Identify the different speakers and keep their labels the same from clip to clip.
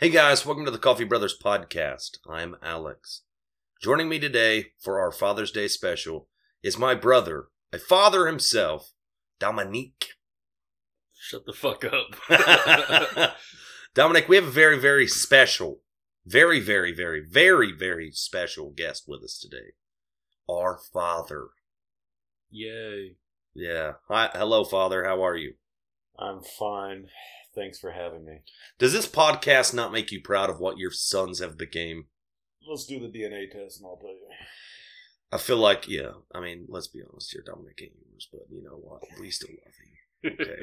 Speaker 1: Hey guys, welcome to the Coffee Brothers podcast. I'm Alex. Joining me today for our Father's Day special is my brother, a father himself, Dominic.
Speaker 2: Shut the fuck up.
Speaker 1: Dominic, we have a very, very special, very, very, very, very, very special guest with us today. Our father.
Speaker 2: Yay.
Speaker 1: Yeah. Hi, hello, father. How are you?
Speaker 3: I'm fine. Thanks for having me.
Speaker 1: Does this podcast not make you proud of what your sons have became?
Speaker 3: Let's do the DNA test and I'll tell you.
Speaker 1: I feel like, yeah. I mean, let's be honest here, Dominic ain't yours, but you know what? We still love you. Okay.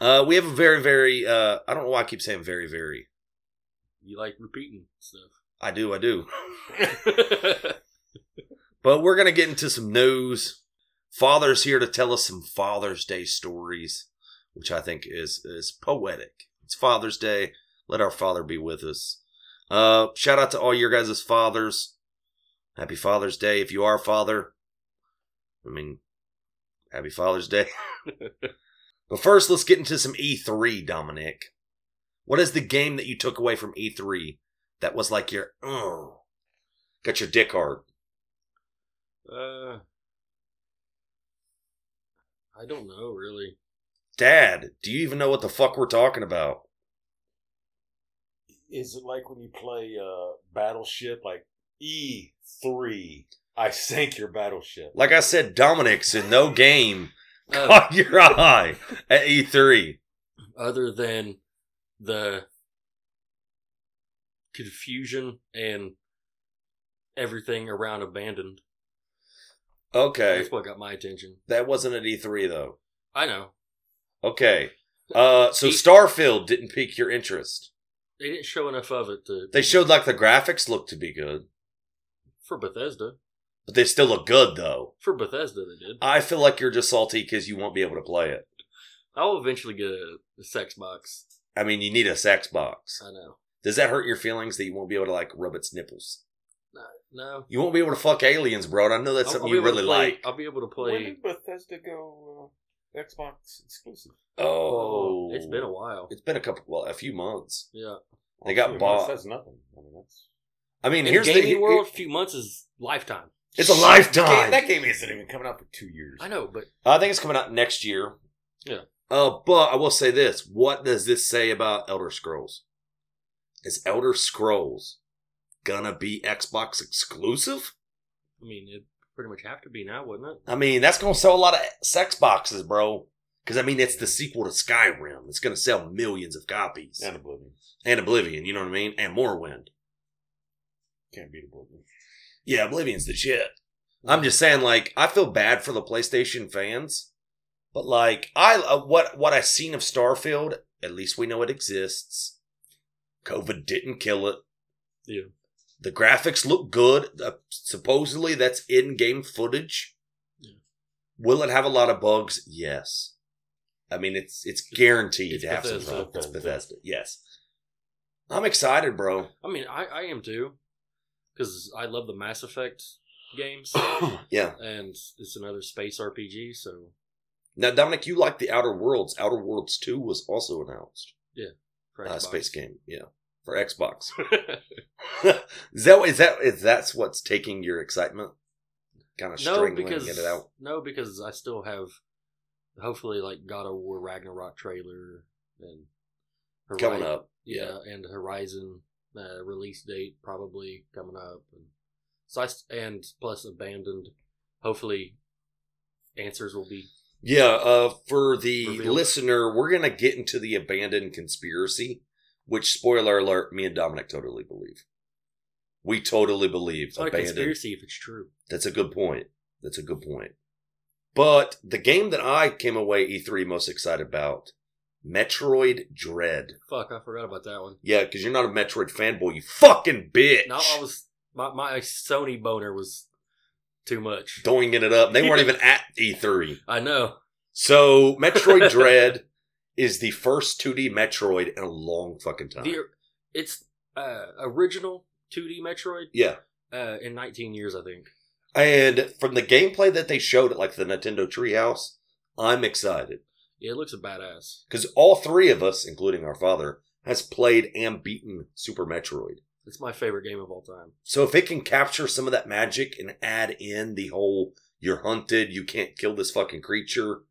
Speaker 1: uh, we have a very, very. Uh, I don't know why I keep saying very, very.
Speaker 2: You like repeating stuff.
Speaker 1: I do, I do. But we're gonna get into some news. Father's here to tell us some Father's Day stories, which I think is is poetic. It's Father's Day. Let our Father be with us. Uh, shout out to all your guys' fathers. Happy Father's Day if you are a father. I mean, happy Father's Day. but first, let's get into some E3, Dominic. What is the game that you took away from E3 that was like your, oh, got your dick hard?
Speaker 2: uh, I don't know, really.
Speaker 1: Dad, do you even know what the fuck we're talking about?
Speaker 3: Is it like when you play uh, Battleship, like E3? I sank your battleship.
Speaker 1: Like I said, Dominic's in no game
Speaker 2: Uh,
Speaker 1: caught your eye at E E3.
Speaker 2: other than the confusion and everything around abandoned.
Speaker 1: Okay,
Speaker 2: That's what got my attention.
Speaker 1: that wasn't at E3 though.
Speaker 2: I know.
Speaker 1: Okay, uh, so Starfield didn't pique your interest.
Speaker 2: They didn't show enough of it to
Speaker 1: They showed like the graphics looked to be good,
Speaker 2: for Bethesda.
Speaker 1: but they still look good though.
Speaker 2: For Bethesda they did.
Speaker 1: I feel like you're just salty because you won't be able to play it.
Speaker 2: I'll eventually get a, a sex box.
Speaker 1: I mean, you need a sex box.
Speaker 2: I know.
Speaker 1: Does that hurt your feelings that you won't be able to like rub its nipples?
Speaker 2: No, no.
Speaker 1: You won't be able to fuck aliens, bro. and I know that's
Speaker 2: I'll-
Speaker 1: something
Speaker 2: I'll
Speaker 1: you really
Speaker 2: play-
Speaker 1: like.
Speaker 2: I'll be able to
Speaker 3: When
Speaker 2: play.
Speaker 3: did Bethesda go uh, Xbox exclusive?
Speaker 1: Oh,
Speaker 2: It's been a while.
Speaker 1: It's been a couple, well, a few months.
Speaker 2: Yeah.
Speaker 1: They got
Speaker 3: Few
Speaker 1: bought.
Speaker 3: months, That's nothing. I mean, that's
Speaker 1: I mean,
Speaker 2: In
Speaker 1: here's
Speaker 2: the
Speaker 1: the
Speaker 2: gaming world, a few months is lifetime.
Speaker 1: It's a lifetime.
Speaker 3: That game isn't even coming out for two years.
Speaker 2: I know, but
Speaker 1: I think it's coming out next year.
Speaker 2: Yeah.
Speaker 1: Uh, but I will say this: What does this say about Elder Scrolls? Is Elder Scrolls gonna be Xbox exclusive?
Speaker 2: I mean, it pretty much have to be now, wouldn't it?
Speaker 1: I mean, that's gonna sell a lot of sex boxes, bro. Because I mean, it's the sequel to Skyrim. It's gonna sell millions of copies.
Speaker 3: And Oblivion.
Speaker 1: and Oblivion, you know what I mean? And Morrowind.
Speaker 3: Can't beat Oblivion.
Speaker 1: Yeah, Oblivion's the shit. I'm just saying, like, I feel bad for the PlayStation fans, but like, I uh, what what I've seen of Starfield, at least we know it exists. COVID didn't kill it.
Speaker 2: Yeah.
Speaker 1: The graphics look good. Uh, supposedly, that's in-game footage.
Speaker 2: Yeah.
Speaker 1: Will it have a lot of bugs? Yes. I mean, it's it's guaranteed
Speaker 2: it's
Speaker 1: to have
Speaker 2: Bethesda.
Speaker 1: some problems. It's
Speaker 3: Bethesda.
Speaker 1: Yes. I'm excited, bro.
Speaker 2: I mean, I, I am too, because I love the Mass Effect games,
Speaker 1: yeah.
Speaker 2: and it's another space RPG. So
Speaker 1: Now, Dominic, you like the Outer Worlds. Outer Worlds 2 was also announced.
Speaker 2: Yeah,
Speaker 1: Uh, space game, yeah, for Xbox. is that is that is that's what's taking your excitement? Kind of
Speaker 2: no,
Speaker 1: strangling
Speaker 2: because
Speaker 1: it out.
Speaker 2: no, because I still have hopefully like God of War Ragnarok trailer and Hori-
Speaker 1: Coming up,
Speaker 2: yeah, and Horizon uh, release date probably coming up, and so I and plus Abandoned. Hopefully, answers will be
Speaker 1: Yeah, uh, for the
Speaker 2: Revealed.
Speaker 1: listener, we're gonna get into the abandoned conspiracy, which spoiler alert, me and Dominic totally believe. We totally believe
Speaker 2: it's not a conspiracy if it's true.
Speaker 1: That's a good point. That's a good point. But the game that I came away E3 most excited about, Metroid Dread.
Speaker 2: Fuck, I forgot about that one.
Speaker 1: Yeah, because you're not a Metroid fanboy, you fucking bitch.
Speaker 2: No, I was my my Sony boner was too much.
Speaker 1: doinging it up. They weren't even at E3.
Speaker 2: I know.
Speaker 1: So Metroid Dread is the first 2D Metroid in a long fucking time.
Speaker 2: The it's uh, original 2D Metroid
Speaker 1: yeah.
Speaker 2: uh, in 19 years, I think.
Speaker 1: And from the gameplay that they showed at like the Nintendo Treehouse, I'm excited.
Speaker 2: Yeah, it looks a badass.
Speaker 1: Because all three of us, including our father, has played and beaten Super Metroid.
Speaker 2: It's my favorite game of all time.
Speaker 1: So if it can capture some of that magic and add in the whole you're hunted, you can't kill this fucking creature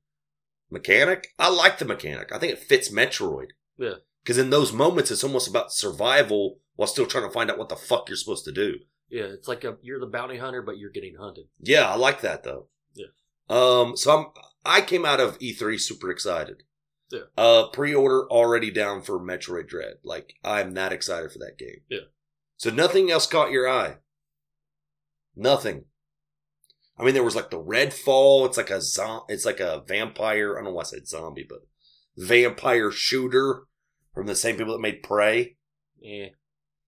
Speaker 1: mechanic, I like the mechanic. I think it fits Metroid.
Speaker 2: Yeah.
Speaker 1: Because in those moments, it's almost about survival while still trying to find out what the fuck you're supposed to do.
Speaker 2: Yeah, it's like a you're the bounty hunter, but you're getting hunted.
Speaker 1: Yeah, I like that though.
Speaker 2: Yeah.
Speaker 1: Um. So I'm. I came out of E3 super excited.
Speaker 2: Yeah.
Speaker 1: Uh, pre-order already down for Metroid Dread. Like I'm that excited for that game.
Speaker 2: Yeah.
Speaker 1: So nothing else caught your eye. Nothing. I mean, there was like the Redfall. It's like a zo- It's like a vampire. I don't know why I said zombie, but vampire shooter from the same people that made Prey.
Speaker 2: Yeah,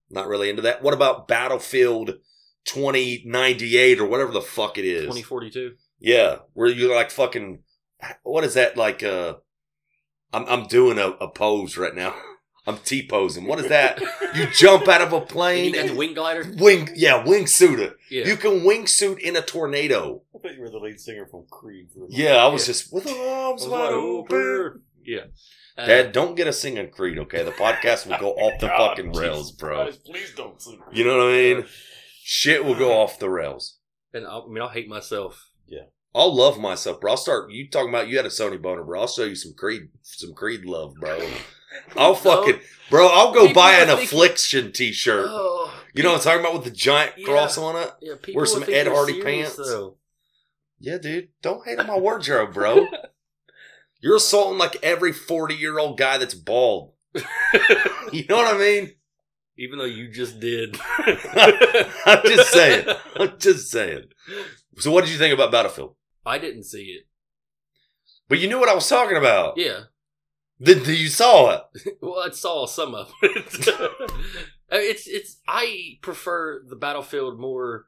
Speaker 1: Not really into that. What about Battlefield 2098 or whatever the fuck it is?
Speaker 2: twenty forty two.
Speaker 1: Yeah, where you like fucking. What is that like? Uh, I'm I'm doing a, a pose right now. I'm T posing. What is that? You jump out of a
Speaker 2: And
Speaker 1: plane
Speaker 2: you got the
Speaker 1: and
Speaker 2: wing glider.
Speaker 1: wing. Yeah, wingsuit it.
Speaker 2: Yeah,
Speaker 1: You can wingsuit in a tornado.
Speaker 3: I thought you were the lead singer from Creed.
Speaker 1: Yeah, I was
Speaker 2: Yeah.
Speaker 1: just with arms wide open.
Speaker 2: "Open." Yeah. Uh,
Speaker 1: Dad, don't get us singing Creed, okay? The podcast will go off the
Speaker 3: God,
Speaker 1: fucking rails,
Speaker 3: Jesus
Speaker 1: bro.
Speaker 3: Christ, please don't sing.
Speaker 1: You know what I mean? Shit will go off the rails.
Speaker 2: and I'll, I mean, I'll hate myself. Yeah.
Speaker 1: I'll love myself, bro. I'll start. You talking about you had a Sony boner, bro? I'll show you some Creed, some Creed love, bro. I'll fucking, bro. I'll go
Speaker 2: People
Speaker 1: buy
Speaker 2: are
Speaker 1: an
Speaker 2: thinking-
Speaker 1: affliction T-shirt.
Speaker 2: Oh,
Speaker 1: You know what I'm talking about with the giant
Speaker 2: Yeah.
Speaker 1: cross on it?
Speaker 2: yeah. People
Speaker 1: some
Speaker 2: think
Speaker 1: Ed
Speaker 2: you're
Speaker 1: Hardy
Speaker 2: serious,
Speaker 1: pants.
Speaker 2: Though.
Speaker 1: Yeah, dude. Don't hate on my wardrobe, bro. You're assaulting like every 40 year old guy that's bald. You know what I mean?
Speaker 2: Even though you just did.
Speaker 1: I'm just saying. I'm just saying. So, what did you think about Battlefield?
Speaker 2: I didn't see it.
Speaker 1: But you knew what I was talking about.
Speaker 2: Yeah.
Speaker 1: Then you saw it.
Speaker 2: Well, I saw some of it. It's it's. I prefer the battlefield more,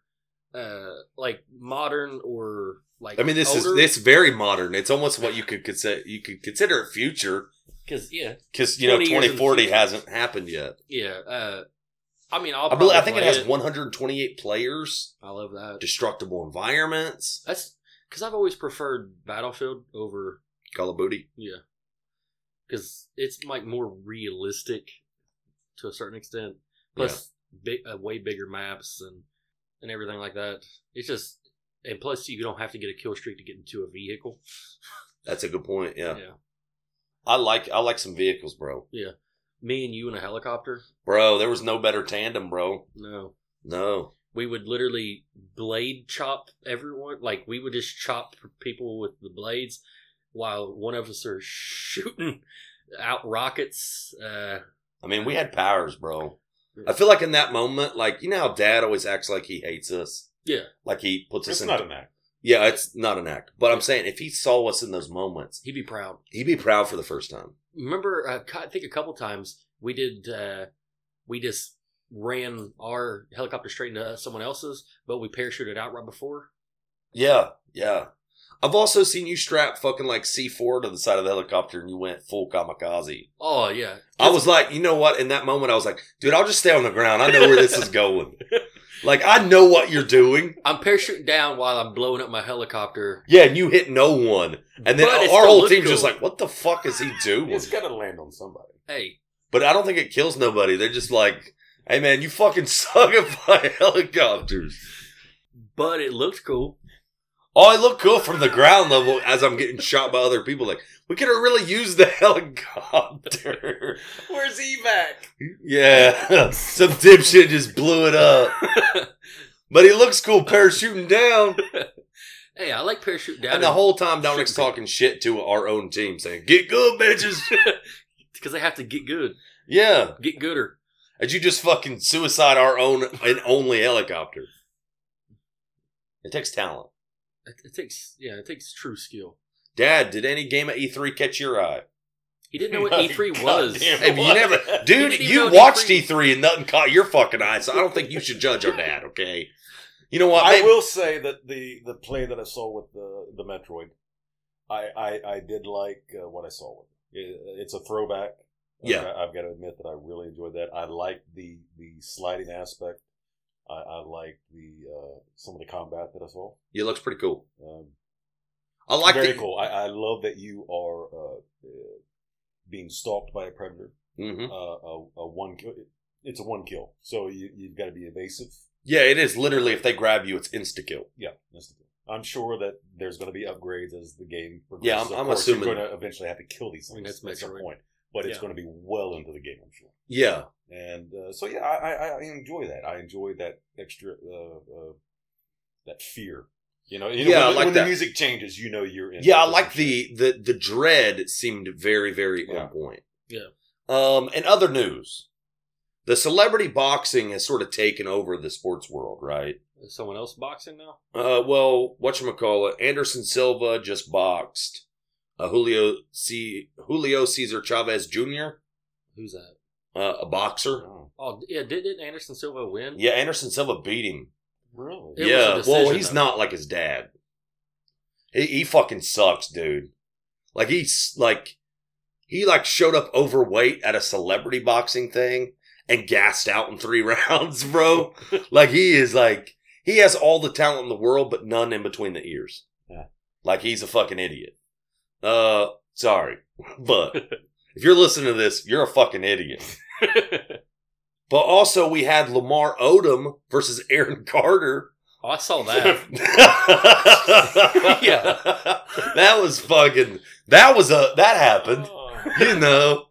Speaker 2: uh, like modern or like.
Speaker 1: I mean, this is it's very modern. It's almost what you could consider you could consider it future
Speaker 2: because yeah,
Speaker 1: because you know
Speaker 2: 20 years
Speaker 1: 2040 hasn't happened yet.
Speaker 2: yeah. Uh, I mean, I'll.
Speaker 1: I believe I think it has 128 players,
Speaker 2: I love that.
Speaker 1: destructible environments,
Speaker 2: That's because I've always preferred Battlefield over
Speaker 1: Call of Duty.
Speaker 2: yeah, because it's like more realistic to a certain extent. Plus, big, uh, way bigger maps and and everything like that. It's just and plus you don't have to get a kill streak to get into a vehicle.
Speaker 1: That's a good point. Yeah.
Speaker 2: yeah.
Speaker 1: I like I like some vehicles, bro. Yeah.
Speaker 2: Me and you in a helicopter.
Speaker 1: Bro, there was no better tandem, bro.
Speaker 2: No,
Speaker 1: No.
Speaker 2: we would literally blade chop everyone. Like we would just chop people with the blades, while one of us are shooting out rockets. Uh,
Speaker 1: I mean, we had powers, bro. I feel like in that moment, like you know how Dad always acts like he hates us,
Speaker 2: yeah,
Speaker 1: like he puts us
Speaker 3: It's
Speaker 1: in.
Speaker 3: not an act.
Speaker 1: yeah, it's not an act, but I'm saying if he saw us in those moments,
Speaker 2: he'd be proud.
Speaker 1: he'd be proud for the first time.
Speaker 2: remember uh, I think a couple times we did uh we just ran our helicopter straight into someone else's but we parachuted out right before
Speaker 1: Yeah, yeah. I've also seen you strap fucking like C4 to the side of the helicopter and you went full kamikaze.
Speaker 2: oh yeah
Speaker 1: I was like, you know what? In that moment, I was like, dude, I'll just stay on the ground. I know where this is going. Like, I know what you're doing.
Speaker 2: i'm parachuting down while i'm blowing up my helicopter
Speaker 1: Yeah, and you hit no one. And then
Speaker 2: But it
Speaker 1: our
Speaker 2: still
Speaker 1: whole
Speaker 2: looked
Speaker 1: team's just
Speaker 2: cool.
Speaker 1: like, what the fuck is he doing?
Speaker 3: It's got to land on somebody.
Speaker 2: hey
Speaker 1: But I don't think it kills nobody. They're just like, hey man, you fucking suck at flying helicopters.
Speaker 2: but it looked cool
Speaker 1: Oh, it looked cool from the ground level as I'm getting shot by other people. Like, we could have really used the helicopter.
Speaker 2: where's evac
Speaker 1: yeah. Some dipshit just blew it up. But he looks cool parachuting down.
Speaker 2: hey i like parachuting down
Speaker 1: And the whole time Dominic's talking shit to our own team saying, get good, bitches.
Speaker 2: because they have to get good
Speaker 1: Yeah.
Speaker 2: get gooder
Speaker 1: And you just fucking suicide our own and only helicopter. It takes talent.
Speaker 2: It, it takes yeah it takes true skill
Speaker 1: Dad, did any game at E3 catch your eye?
Speaker 2: he didn't know what e3 was
Speaker 1: Hey, you never, dude. You watched
Speaker 2: E3
Speaker 1: E3 and nothing caught your fucking eye, so I don't think you should judge our dad. Okay. You know what?
Speaker 3: I
Speaker 1: Maybe-
Speaker 3: will say that the the play that I saw with the the Metroid, I I, I did like uh, what I saw with it. It- It's a throwback.
Speaker 1: Yeah.
Speaker 3: I, I've got to admit that I really enjoyed that. I like the the sliding aspect. I, I like the uh, some of the combat that I saw.
Speaker 1: It looks pretty cool.
Speaker 3: Um,
Speaker 1: I like
Speaker 3: very
Speaker 1: the,
Speaker 3: cool. I, I love that you are uh, uh, being stalked by a predator.
Speaker 1: hmm
Speaker 3: uh, a, a one kill. It's a one kill, so you, you've got to be evasive.
Speaker 1: Yeah, it is literally if they grab you, it's insta kill.
Speaker 3: Yeah, that's the thing. I'm sure that there's going to be upgrades as the game progresses.
Speaker 1: Yeah, I'm-
Speaker 3: Of
Speaker 1: I'm assuming-
Speaker 3: you're going to eventually have to kill these
Speaker 2: I mean, that's
Speaker 3: at some
Speaker 2: Metroid.
Speaker 3: point, but it's going to be well into the game, I'm sure.
Speaker 1: Yeah,
Speaker 3: And uh, so, yeah, I, I, I enjoy that. I enjoy that extra, uh, uh, that fear. You know, you
Speaker 1: Yeah, I
Speaker 3: when,
Speaker 1: like
Speaker 3: when
Speaker 1: that.
Speaker 3: the music changes, you know you're in.
Speaker 1: yeah. I like the the the dread seemed very very
Speaker 3: Yeah.
Speaker 1: on point.
Speaker 2: Yeah.
Speaker 1: Um, and other news, the celebrity boxing has sort of taken over the sports world, right?
Speaker 2: Is someone else boxing now?
Speaker 1: Uh, well, whatchamacallit, Anderson Silva just boxed uh, Julio C. Julio Cesar Chavez Jr.,
Speaker 2: Who's that?
Speaker 1: Uh, a boxer.
Speaker 3: Oh,
Speaker 2: Oh, yeah. Did, didn't Anderson Silva win?
Speaker 1: Yeah, Anderson Silva beat him.
Speaker 3: really?
Speaker 2: It was a
Speaker 1: yeah, well, he's
Speaker 2: though.
Speaker 1: not like his dad. He, he fucking sucks, dude. Like he's like he like showed up overweight at a celebrity boxing thing and gassed out in three rounds, bro. like he is like he has all the talent in the world, but none in between the ears.
Speaker 3: Yeah.
Speaker 1: Like he's a fucking idiot. Uh, sorry, but if you're listening to this, you're a fucking idiot. But also, we had Lamar Odom versus Aaron Carter.
Speaker 2: oh, I saw that.
Speaker 1: yeah, that was fucking. That was a that happened.
Speaker 3: Oh.
Speaker 1: You know,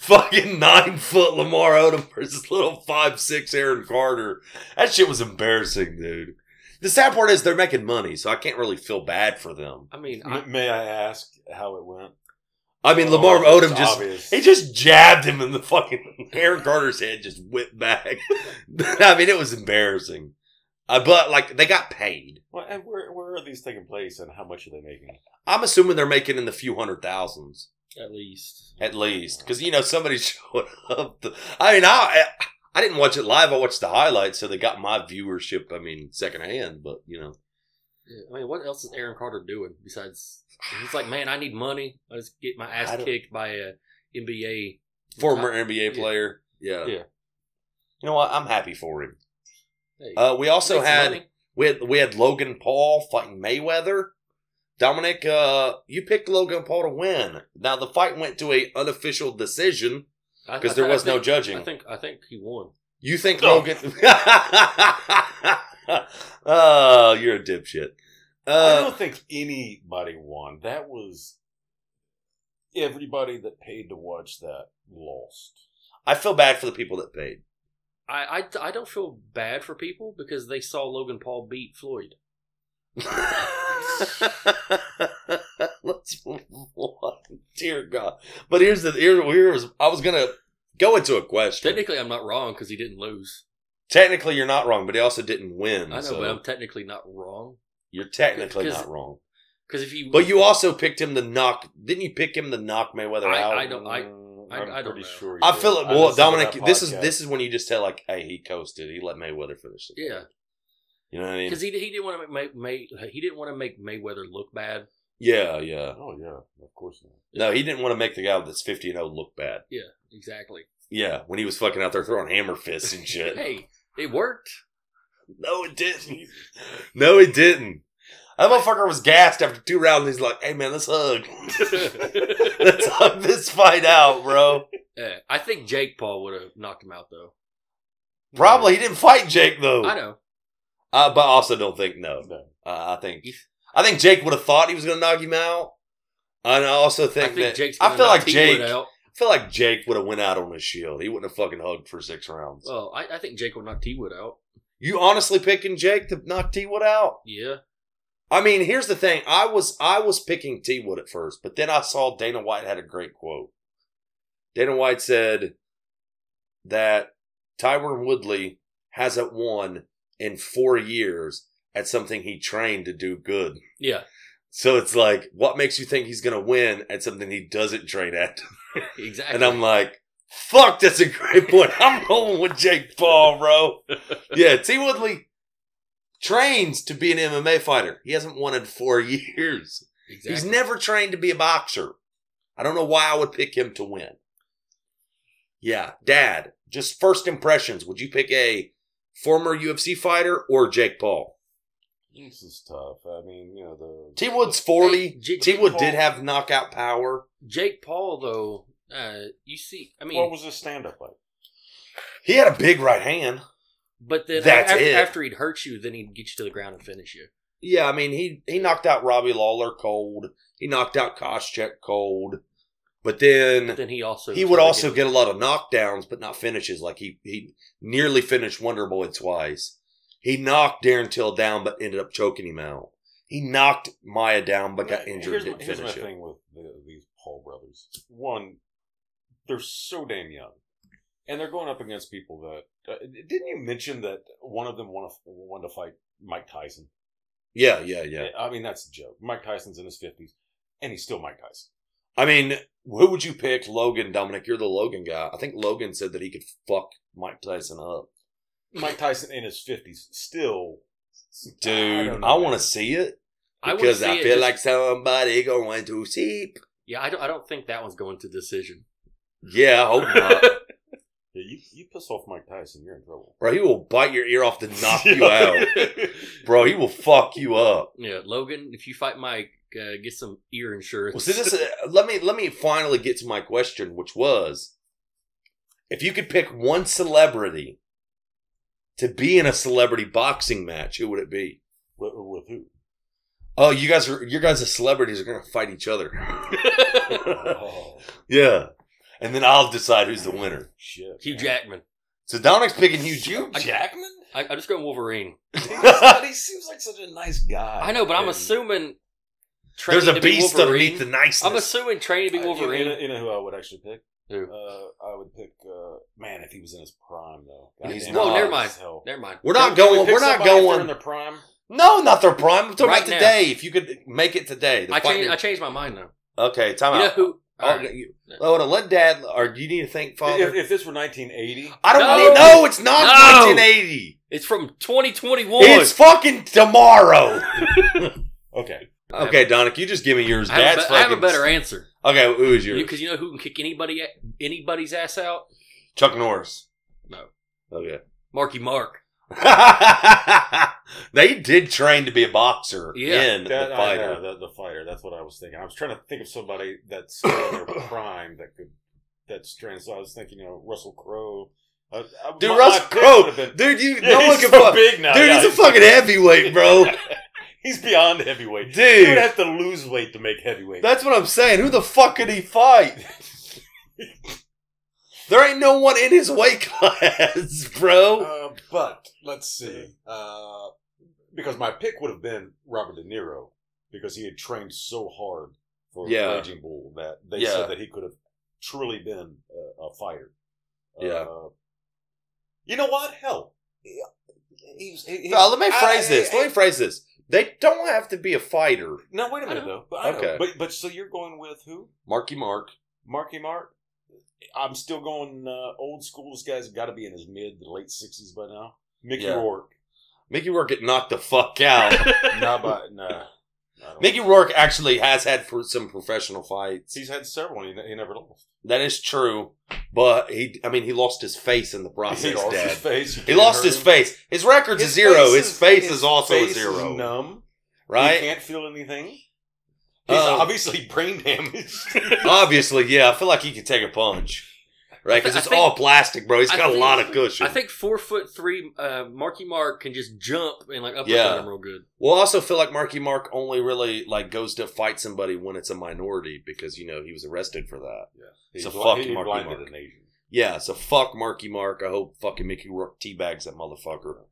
Speaker 1: fucking nine foot Lamar Odom versus little five six Aaron Carter. That shit was embarrassing, dude. The sad part is they're making money, so I can't really feel bad for them.
Speaker 2: I mean, I,
Speaker 3: M- May I ask how it went?
Speaker 1: I mean, Lamar
Speaker 3: Oh,
Speaker 1: Odom just
Speaker 3: obvious.
Speaker 1: He just jabbed him in the fucking Aaron Carter's head, just whipped back. I mean, it was embarrassing. Uh, but like, they got paid.
Speaker 3: Well, and where where are these taking place, and how much are they making?
Speaker 1: I'm assuming they're making in the few hundred thousands
Speaker 2: at least.
Speaker 1: at least, because you know somebody showed up. To, I mean, I I didn't watch it live. I watched the highlights, so they got my viewership. I mean, secondhand. But you know,
Speaker 2: Yeah, I mean, what else is Aaron Carter doing besides? He's like, man, I need money. I just get my ass kicked by a NBA.
Speaker 1: former NBA player. Yeah.
Speaker 2: Yeah.
Speaker 1: You know what? I'm happy for him. Uh, we also had
Speaker 2: money.
Speaker 1: We had we had Logan Paul fighting Mayweather. Dominic, uh, you picked Logan Paul to win. Now the fight went to a unofficial decision because there
Speaker 2: I
Speaker 1: was no judging.
Speaker 2: I think I think he won.
Speaker 1: you think
Speaker 3: Oh.
Speaker 1: Logan? oh, you're a dipshit.
Speaker 3: I
Speaker 1: Uh,
Speaker 3: don't think anybody won. That was everybody that paid to watch that lost.
Speaker 1: I feel bad for the people that paid.
Speaker 2: I, I, I don't feel bad for people because they saw Logan Paul beat Floyd.
Speaker 1: Let's move on. Dear God. But here's the here, here's I was gonna go into a question.
Speaker 2: Technically, I'm not wrong because he didn't lose.
Speaker 1: Technically, you're not wrong, but he also didn't win.
Speaker 2: I know,
Speaker 1: so
Speaker 2: but I'm technically not wrong
Speaker 1: you're technically not wrong.
Speaker 2: because if you
Speaker 1: But you also picked him to knock. Didn't you pick him to knock Mayweather
Speaker 2: I-
Speaker 1: out?
Speaker 2: I don't- I-
Speaker 3: Mm,
Speaker 2: I-
Speaker 3: I'm
Speaker 2: I don't
Speaker 3: pretty
Speaker 2: know.
Speaker 3: sure. he
Speaker 1: I
Speaker 3: did.
Speaker 1: feel it.
Speaker 3: I
Speaker 1: Well, Dominic, this is this is when you just tell like, "Hey, he coasted. He let Mayweather finish it."
Speaker 2: yeah
Speaker 1: You know what I mean?
Speaker 2: because he he didn't want to make May, he didn't want to make Mayweather look bad.
Speaker 1: Yeah, yeah.
Speaker 3: Oh yeah, of course not.
Speaker 1: No, he didn't want to make the guy that's fifty and zero look bad.
Speaker 2: Yeah, exactly.
Speaker 1: Yeah, when he was fucking out there throwing hammer fists and shit.
Speaker 2: Hey, it worked.
Speaker 1: No, it didn't. No, it didn't. That motherfucker was gassed after two rounds. He's like, "Hey, man, let's hug. let's hug this fight out, bro."
Speaker 2: Yeah, I think Jake Paul would have knocked him out though.
Speaker 1: Probably he didn't fight Jake though.
Speaker 2: I know.
Speaker 1: Uh, but I also don't think no.
Speaker 3: No.
Speaker 1: Uh, I think I think Jake would have thought he was going to knock him out. And I also
Speaker 2: I
Speaker 1: think,
Speaker 2: think
Speaker 1: that
Speaker 2: Jake's.
Speaker 1: I feel like Jake.
Speaker 2: Out.
Speaker 1: I feel like Jake would have went out on his shield. He wouldn't have fucking hugged for six rounds.
Speaker 2: Well, I, I think Jake would knock T Wood out.
Speaker 1: you honestly picking Jake to knock T Wood out?
Speaker 2: Yeah.
Speaker 1: I mean, here's the thing. I was I was picking T Wood at first, but then I saw Dana White had a great quote. Dana White said that Tyron Woodley hasn't won in four years at something he trained to do good.
Speaker 2: Yeah.
Speaker 1: So it's like, what makes you think he's going to win at something he doesn't train at?
Speaker 2: Exactly.
Speaker 1: And I'm like, fuck, that's a great point. I'm going with Jake Paul, bro. Yeah, T. Woodley trains to be an MMA fighter. He hasn't won in four years.
Speaker 2: exactly.
Speaker 1: He's never trained to be a boxer. I don't know why I would pick him to win. Yeah, Dad, just first impressions. Would you pick a former UFC fighter or Jake Paul?
Speaker 3: This is tough. I mean, you know the
Speaker 1: T. Wood's 40.
Speaker 2: Hey, Jake-
Speaker 1: T. Wood
Speaker 3: Paul-
Speaker 1: did have knockout power.
Speaker 2: Jake Paul though. Uh, you see, I mean,
Speaker 3: What was his stand up like?
Speaker 1: He had a big right hand.
Speaker 2: but then
Speaker 1: That's
Speaker 2: after,
Speaker 1: it.
Speaker 2: after he'd hurt you, then he'd get you to the ground and finish you.
Speaker 1: Yeah, I mean he he knocked out Robbie Lawler cold. He knocked out Koscheck cold. But then
Speaker 2: But then he also
Speaker 1: he would also get a lot of knockdowns, but not finishes. Like he he nearly finished Wonder Boy twice. He knocked Darren Till down, but ended up choking him out. He knocked Maia down, but got injured.
Speaker 3: Here's,
Speaker 1: didn't
Speaker 3: my, here's my
Speaker 1: it.
Speaker 3: thing with the, these Paul brothers. One, they're so damn young, and they're going up against people that. Uh, didn't you mention that one of them wanted, wanted to fight Mike Tyson?
Speaker 1: Yeah, yeah, yeah.
Speaker 3: I mean, that's a joke. Mike Tyson's in his fifties, and he's still Mike Tyson.
Speaker 1: I mean, who would you pick? Logan, Dominic. You're the Logan guy. I think Logan said that he could fuck Mike Tyson up.
Speaker 3: Mike Tyson in his fifties, still.
Speaker 1: Dude,
Speaker 3: don't
Speaker 1: I, want to see it because
Speaker 2: see
Speaker 1: I
Speaker 2: it
Speaker 1: feel
Speaker 2: just-
Speaker 1: like somebody going to sleep.
Speaker 2: Yeah, I don't. I don't think that one's going to decision.
Speaker 1: Yeah, I hope not.
Speaker 3: Yeah, you, you piss off Mike Tyson, you're in trouble.
Speaker 1: Bro, he will bite your ear off to knock you out. Bro, he will fuck you up.
Speaker 2: yeah, Logan, if you fight Mike, uh, get some ear insurance.
Speaker 1: Well, see, this uh, let me let me finally get to my question, which was, if you could pick one celebrity to be in a celebrity boxing match, who would it be?
Speaker 3: with, with who?
Speaker 1: Oh, you guys are your guys as celebrities are gonna fight each other.
Speaker 3: Oh,
Speaker 1: yeah, and then I'll decide who's the winner.
Speaker 3: shit.
Speaker 2: Hugh Jackman.
Speaker 1: So Dominic's picking Hugh
Speaker 3: Hugh
Speaker 1: Jackman.
Speaker 3: Jackman?
Speaker 2: I, I just go Wolverine.
Speaker 3: he seems like such a nice guy.
Speaker 2: I know, but I'm assuming
Speaker 1: There's a
Speaker 2: to be
Speaker 1: beast underneath the niceness.
Speaker 2: I'm assuming training to be
Speaker 3: Uh, you-
Speaker 2: Wolverine.
Speaker 3: You know, you know who I would actually pick?
Speaker 2: Who?
Speaker 3: Uh, I would pick, uh, man, if he was in his prime, though.
Speaker 1: He's
Speaker 3: damn,
Speaker 1: not.
Speaker 2: Never mind.
Speaker 3: hell.
Speaker 2: Never mind.
Speaker 1: we're not
Speaker 3: Can we
Speaker 1: going.
Speaker 3: pick
Speaker 1: We're not
Speaker 3: somebody if they're
Speaker 1: going.
Speaker 3: in their prime.
Speaker 1: No, not their prime. I'm talking
Speaker 2: Right
Speaker 1: about
Speaker 2: now.
Speaker 1: today. If you could make it today, the
Speaker 2: I
Speaker 1: fight-
Speaker 2: changed. I changed my mind though.
Speaker 1: Okay, time
Speaker 2: You know
Speaker 1: out.
Speaker 2: who?
Speaker 1: Oh,
Speaker 2: all right.
Speaker 1: you, hold on, let Dad. Or do you need to think, Father?
Speaker 3: If, if this were 1980,
Speaker 1: I don't
Speaker 2: No.
Speaker 1: need. No, it's not
Speaker 2: No.
Speaker 1: 1980.
Speaker 2: It's from 2021.
Speaker 1: It's fucking tomorrow.
Speaker 3: okay.
Speaker 1: Okay, Donick, you just give me yours.
Speaker 2: I have,
Speaker 1: Dad's
Speaker 2: a, be- I have a
Speaker 1: fucking-
Speaker 2: better answer
Speaker 1: Okay, who is yours?
Speaker 2: because you know who can kick anybody anybody's ass out?
Speaker 1: Chuck Norris.
Speaker 2: No.
Speaker 1: Okay.
Speaker 2: Marky Mark.
Speaker 1: they did train to be a boxer
Speaker 2: Yeah.
Speaker 1: in
Speaker 3: That,
Speaker 1: the
Speaker 3: I-
Speaker 1: fighter.
Speaker 3: yeah, the, the fighter. That's what I was thinking. I was trying to think of somebody that's still in their prime that could that's trained. So I was thinking, you know, Russell Crowe. Uh, uh,
Speaker 1: Dude,
Speaker 3: my-
Speaker 1: Russell
Speaker 3: pick
Speaker 1: Crowe,
Speaker 3: would've been-
Speaker 1: dude, you
Speaker 3: Yeah,
Speaker 1: no one
Speaker 3: he's
Speaker 1: can
Speaker 3: so
Speaker 1: fuck.
Speaker 3: big now.
Speaker 1: Dude,
Speaker 3: yeah.
Speaker 1: he's a fucking heavyweight, bro.
Speaker 3: he's beyond heavyweight.
Speaker 1: Dude.
Speaker 3: He would have to lose weight to make heavyweight.
Speaker 1: That's what I'm saying. Who the fuck could he fight? there ain't no one in his weight class, bro.
Speaker 3: Uh, but let's see. Uh, because my pick would have been Robert De Niro because he had trained so hard for
Speaker 1: Yeah.
Speaker 3: Raging Bull that they
Speaker 1: Yeah.
Speaker 3: said that he could have truly been a, a fighter.
Speaker 1: Yeah.
Speaker 3: Uh, you know what? Hell, he- he's. He,
Speaker 1: let me phrase
Speaker 3: I-
Speaker 1: this.
Speaker 3: I-
Speaker 1: Let me phrase this. They don't have to be a fighter.
Speaker 3: no, wait a minute
Speaker 2: know.
Speaker 3: though. But I.
Speaker 1: Okay.
Speaker 3: But but so you're going with who?
Speaker 1: Marky Mark.
Speaker 3: Marky Mark. I'm still going uh, old school. This guy's got to be in his mid to late sixties by now. Mickey
Speaker 1: Yeah.
Speaker 3: Rourke.
Speaker 1: Mickey Rourke get knocked the fuck out.
Speaker 3: Nah, but nah.
Speaker 1: Mickey Rourke actually has had for some professional fights.
Speaker 3: He's had several. and He, he never lost.
Speaker 1: That is true, but he, I mean, he lost his face in the process.
Speaker 3: He lost
Speaker 1: Dad.
Speaker 3: his face.
Speaker 1: He lost his face. His record's a zero. His face is also a
Speaker 3: face
Speaker 1: zero,
Speaker 3: numb. He
Speaker 1: right?
Speaker 3: can't feel anything. He's
Speaker 1: Um,
Speaker 3: obviously brain damaged.
Speaker 1: Obviously, yeah. I feel like he could take a punch, right? Because it's
Speaker 2: think-
Speaker 1: all plastic, bro. He's got a lot of cushion.
Speaker 2: I think four foot three uh, Marky Mark can just jump and like uppercut
Speaker 1: Yeah.
Speaker 2: him real good.
Speaker 1: Well, I also feel like Marky Mark only really like goes to fight somebody when it's a minority because you know he was arrested for that.
Speaker 3: He's
Speaker 1: So
Speaker 3: bl-
Speaker 1: fuck
Speaker 3: he
Speaker 1: Marky Mark. Yeah, so fuck Marky Mark. I hope fucking Mickey Rourke teabags that motherfucker.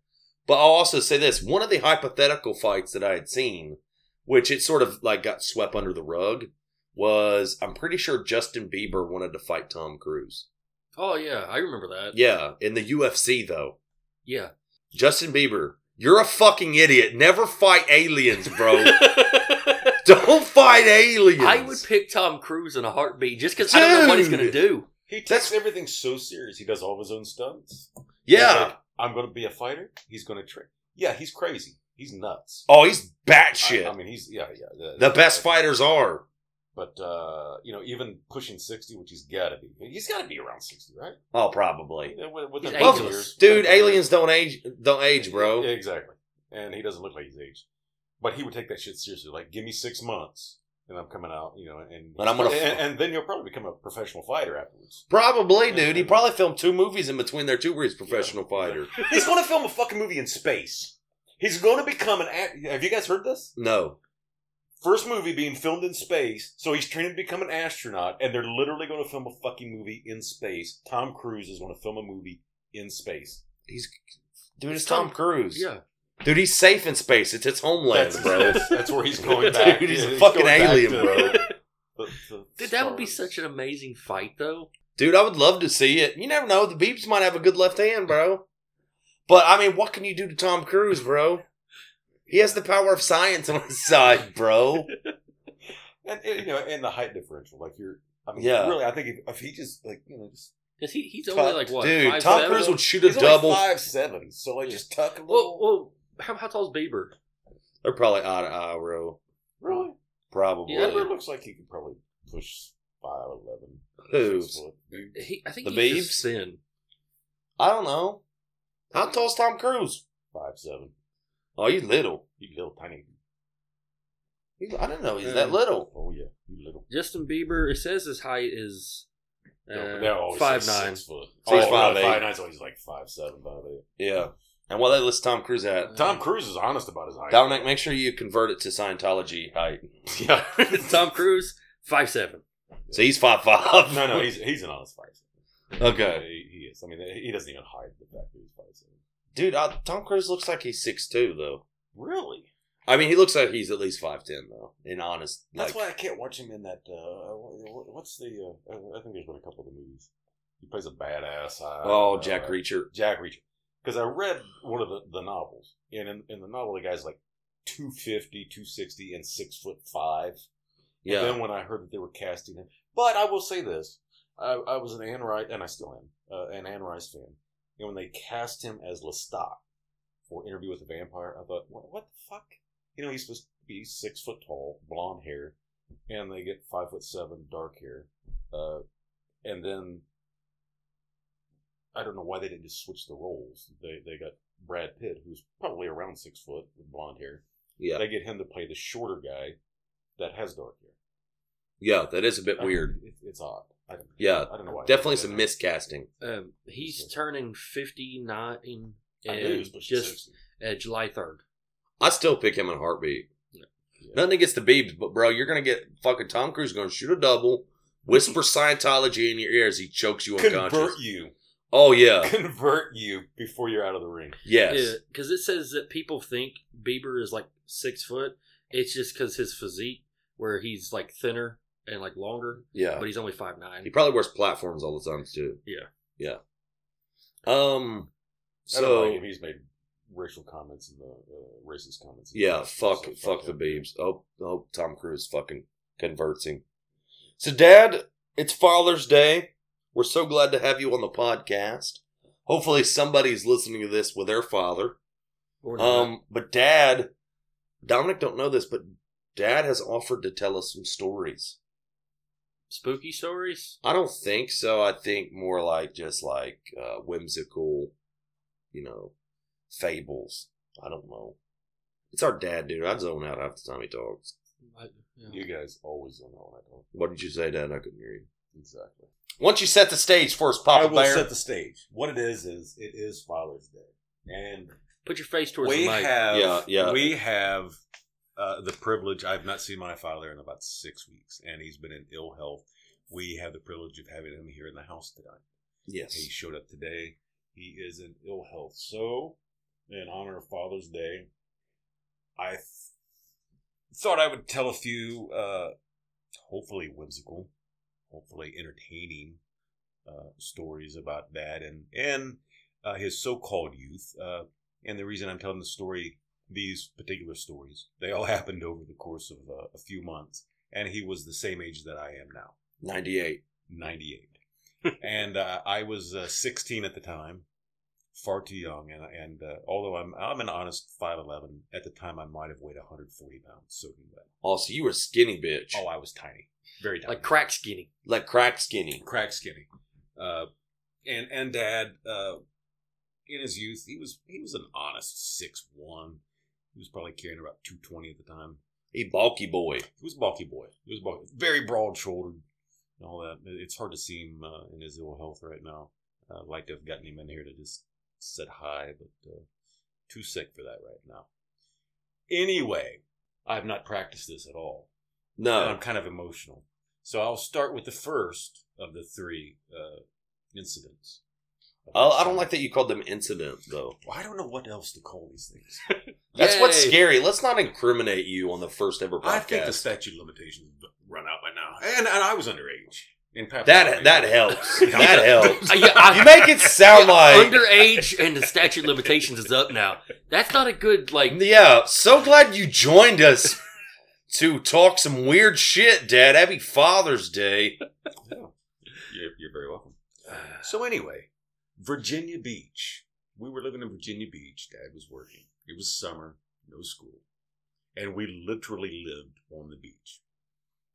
Speaker 1: But I'll also say this: one of the hypothetical fights that I had seen, which it sort of like got swept under the rug, was I'm pretty sure Justin Bieber wanted to fight Tom Cruise.
Speaker 2: Oh yeah, I remember that.
Speaker 1: Yeah, in the UFC though.
Speaker 2: Yeah.
Speaker 1: Justin Bieber, you're a fucking idiot. Never fight aliens, bro. Don't fight aliens.
Speaker 2: I would pick Tom Cruise in a heartbeat just because I don't know what he's gonna do.
Speaker 3: He takes
Speaker 1: That's-
Speaker 3: everything so serious. He does all of his own stunts.
Speaker 1: Yeah.
Speaker 3: Like, I'm going to be a fighter. He's going to train. Yeah, he's crazy. He's nuts.
Speaker 1: Oh, he's
Speaker 3: I,
Speaker 1: batshit.
Speaker 3: I mean, he's yeah, yeah.
Speaker 1: the best fighters are.
Speaker 3: But uh, you know, even pushing sixty, which he's got to be. He's got to be around sixty, right?
Speaker 1: Oh, probably.
Speaker 3: Yeah, with- Within
Speaker 2: He's
Speaker 3: a couple
Speaker 2: ageless.
Speaker 3: years,
Speaker 1: Dude,
Speaker 3: Within a couple
Speaker 1: aliens don't age. Don't age, bro.
Speaker 3: Yeah, exactly. And he doesn't look like he's aged. But he would take that shit seriously. Like, give me six months, and I'm coming out, you know, and
Speaker 1: And I'm gonna-
Speaker 3: and, and then you'll probably become a professional fighter afterwards.
Speaker 1: Probably, dude. He probably filmed two movies in between there too, where he's a professional fighter.
Speaker 3: He's going to film a fucking movie in space. He's going to become an. Have you guys heard this?
Speaker 1: No,
Speaker 3: First movie being filmed in space, so he's training to become an astronaut, and they're literally going to film a fucking movie in space. Tom Cruise is going to film a movie in space.
Speaker 1: he's dude. It's Tom Cruise.
Speaker 2: Yeah.
Speaker 1: dude. He's safe in space. It's his homeland,
Speaker 3: That's,
Speaker 1: bro.
Speaker 3: that's, that's where he's going back.
Speaker 1: Dude, he's a
Speaker 3: He's
Speaker 1: fucking alien,
Speaker 3: to
Speaker 1: bro.
Speaker 3: the- the
Speaker 2: Dude, that would be such an amazing fight, though.
Speaker 1: Dude, I would love to see it. You never know. The Beeps might have a good left hand, bro. But I mean, what can you do to Tom Cruise, bro? He has the power of science on his side, bro.
Speaker 3: and, and, you know, and the height differential. Like you're, I mean,
Speaker 1: Yeah.
Speaker 3: really, I think if, if he just like you know, just
Speaker 2: Cause he, he's only like what?
Speaker 1: Dude,
Speaker 2: five,
Speaker 1: Tom
Speaker 2: seven?
Speaker 1: Cruise would shoot a
Speaker 3: he's only
Speaker 1: double.
Speaker 3: five seven, so like
Speaker 2: Yeah.
Speaker 3: just tuck a
Speaker 2: Well,
Speaker 3: little.
Speaker 2: well, how, how tall's Bieber?
Speaker 1: They're probably eye to eye, bro.
Speaker 3: really?
Speaker 1: Probably.
Speaker 2: Yeah,
Speaker 3: Edward looks like he could probably push five eleven.
Speaker 1: Who?
Speaker 2: He, I think
Speaker 1: The
Speaker 2: he's just thin.
Speaker 1: I don't know. How tall's Tom Cruise?
Speaker 3: Five seven.
Speaker 1: Oh, he's little.
Speaker 3: He's little tiny.
Speaker 1: He's- I didn't know he's that little.
Speaker 3: Oh yeah, you little.
Speaker 2: Justin Bieber, it says his height is uh,
Speaker 3: No, but they're always
Speaker 2: five
Speaker 3: like
Speaker 2: nine.
Speaker 3: Six foot.
Speaker 1: So he's
Speaker 3: oh,
Speaker 1: five eight.
Speaker 3: five nine, so he's like five seven, five eight.
Speaker 1: Yeah. And what they list Tom Cruise at?
Speaker 3: Tom Cruise is honest about his height.
Speaker 1: Dominic, make sure you convert it to Scientology height.
Speaker 3: Yeah.
Speaker 2: Tom Cruise, five seven.
Speaker 1: So he's five five.
Speaker 3: no, no, he's he's an honest five seven.
Speaker 1: Okay.
Speaker 3: He, he is. I mean, he doesn't even hide the fact that he's five seven.
Speaker 1: Dude, uh, Tom Cruise looks like he's six two though.
Speaker 3: Really?
Speaker 1: I mean, he looks like he's at least five ten though. In honest,
Speaker 3: That's
Speaker 1: like,
Speaker 3: why I can't watch him in that. Uh, what's the? Uh, I think there's been a couple of the movies. He plays a badass. Uh,
Speaker 1: oh Jack
Speaker 3: uh,
Speaker 1: Reacher.
Speaker 3: Jack Reacher. Because I read one of the, the novels, and in, in the novel, the guy's like 250, 260, and six foot five. And
Speaker 1: Yeah.
Speaker 3: then when I heard that they were casting him, but I will say this: I, I was an Anne Rice, and I still am uh, an Anne Rice fan. And when they cast him as Lestat for Interview with the Vampire, I thought, what, what the fuck? You know, he's supposed to be six foot tall, blonde hair, and they get five foot seven, dark hair, uh, and then I don't know why they didn't just switch the roles. They they got Brad Pitt, who's probably around six foot with blonde hair.
Speaker 1: Yeah.
Speaker 3: They get him to play the shorter guy that has dark hair.
Speaker 1: Yeah, that is a bit weird.
Speaker 3: It, it's odd. I don't,
Speaker 1: Yeah,
Speaker 3: I don't know why.
Speaker 1: Definitely some miscasting.
Speaker 2: Um, he's turning fifty nine
Speaker 3: I
Speaker 2: and just uh, July third.
Speaker 1: I still pick him in a heartbeat.
Speaker 3: Yeah.
Speaker 1: Nothing against the Beebs, but bro, you're gonna get fucking Tom Cruise gonna shoot a double, whisper Scientology in your ear as he chokes you unconscious.
Speaker 3: Convert you.
Speaker 1: Oh yeah,
Speaker 3: Convert you before you're out of the ring.
Speaker 1: yes.
Speaker 2: Yeah, because it says that people think Bieber is like six foot. It's just because his physique, where he's like thinner and like longer,
Speaker 1: Yeah.
Speaker 2: but he's only five nine.
Speaker 1: He probably wears platforms all the time too.
Speaker 2: Yeah.
Speaker 1: Yeah. Um.
Speaker 3: I don't like
Speaker 1: So.
Speaker 3: He's made racial comments and the uh, racist comments.
Speaker 1: yeah, fuck,
Speaker 3: So
Speaker 1: fuck the
Speaker 3: him.
Speaker 1: Beebs. Oh, oh, Tom Cruise fucking converts him. So, Dad, it's Father's Day. We're so glad to have you on the podcast. Hopefully, somebody's listening to this with their father.
Speaker 2: Or not.
Speaker 1: Um, but Dad, Dominic don't know this, but Dad has offered to tell us some stories.
Speaker 2: Spooky stories.
Speaker 1: I don't think so. I think more like just like uh, whimsical, you know, fables. I don't know. It's our dad, dude. I zone out half the time he talks.
Speaker 2: I, yeah.
Speaker 3: You guys always don't know what I don't.
Speaker 1: What did you say, Dad? I couldn't hear you.
Speaker 3: Exactly.
Speaker 1: Once you set the stage for us, Papa
Speaker 3: I will
Speaker 1: Bear.
Speaker 3: set the stage. What it is is it is Father's Day, and
Speaker 2: Put your face towards
Speaker 3: we
Speaker 2: the mic.
Speaker 3: have
Speaker 1: Yeah, yeah.
Speaker 3: we have uh, the privilege. I've not seen my father in about six weeks, and he's been in ill health. We have the privilege of having him here in the house tonight.
Speaker 1: yes.
Speaker 3: He showed up today. He is in ill health. So, in honor of Father's Day, I th- thought I would tell a few, uh, hopefully whimsical, hopefully entertaining uh, stories about that and and uh, his so-called youth. Uh, and the reason I'm telling the story, these particular stories, they all happened over the course of uh, a few months, and he was the same age that I am now.
Speaker 1: 98.
Speaker 3: 98. and uh, I was uh, 16 at the time, far too young. And, and uh, although I'm I'm an honest 5'11, at the time I might have weighed 140 pounds soaking wet.
Speaker 1: Oh, so you were a skinny bitch.
Speaker 3: Oh, I was tiny, very tiny,
Speaker 2: like crack skinny.
Speaker 1: like crack skinny.
Speaker 3: crack skinny. Uh, and and Dad, uh, in his youth, he was he was an honest six one. He was probably carrying about 220 at the time.
Speaker 1: A bulky boy.
Speaker 3: He was a bulky boy. He was bulky, very broad shouldered and all that. It's hard to see him uh, in his ill health right now. Uh, I'd like to have gotten him in here to just sit high, but uh, too sick for that right now. Anyway, I have not practiced this at all. And
Speaker 1: No.
Speaker 3: I'm kind of emotional. So I'll start with the first of the three uh, incidents.
Speaker 1: I don't like that you called them incident though.
Speaker 3: Well, I don't know what else to call these things.
Speaker 1: That's what's scary. Let's not incriminate you on the first ever podcast.
Speaker 3: I think the statute of limitations run out by now, and, and I was underage. In Papa
Speaker 1: that that helps. that helps.
Speaker 2: Uh, yeah, I-
Speaker 1: You make it sound like
Speaker 2: underage and the statute of limitations is up now. That's not a good like.
Speaker 1: Yeah, so glad you joined us to talk some weird shit, Dad. Happy Father's Day.
Speaker 3: You're, you're very welcome. So anyway, Virginia Beach. We were living in Virginia Beach. Dad was working. It was summer, no school, and we literally lived on the beach.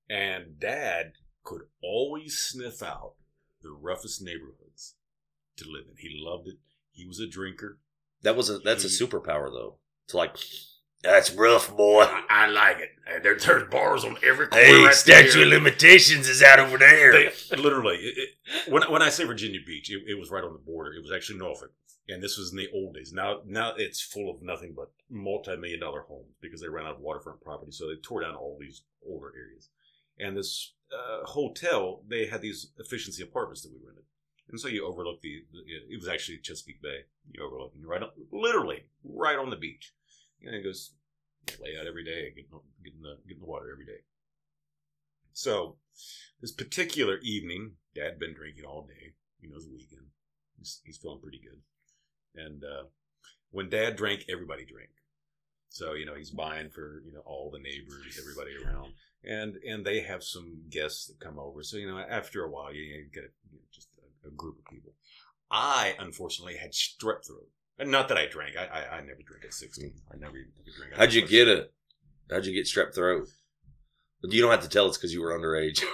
Speaker 3: And Dad could always sniff out the roughest neighborhoods to live in. He loved it. He was a drinker.
Speaker 1: That was a that's a superpower though. It's like that's rough, boy.
Speaker 3: I, I like it. And there, there's bars on every corner.
Speaker 1: Hey,
Speaker 3: right
Speaker 1: statute of limitations is out over there.
Speaker 3: They, literally, it, it, when when I say Virginia Beach, it, it was right on the border. It was actually Norfolk, and this was in the old days. Now, now it's full of nothing but multi-million dollar homes because they ran out of waterfront property, so they tore down all these older areas. And this uh, hotel, they had these efficiency apartments that we rented, and so you overlook the. the it was actually Chesapeake Bay. You overlook, and you're right, on, literally right on the beach. And it goes lay out every day, get, get in the get in the water every day. So this particular evening, Dad been drinking all day. You know, it's weekend. He's, he's feeling pretty good. And uh, when Dad drank, everybody drank. So you know, he's buying for you know all the neighbors, everybody around, and and they have some guests that come over. So you know, after a while, you, you get a, you know, just a, a group of people. I unfortunately had strep throat. And not that I drank. I I, I never drank at sixteen. I never even took a drink. I
Speaker 1: How'd you
Speaker 3: never-
Speaker 1: get it? How'd you get strep throat? You don't have to tell us because you were underage.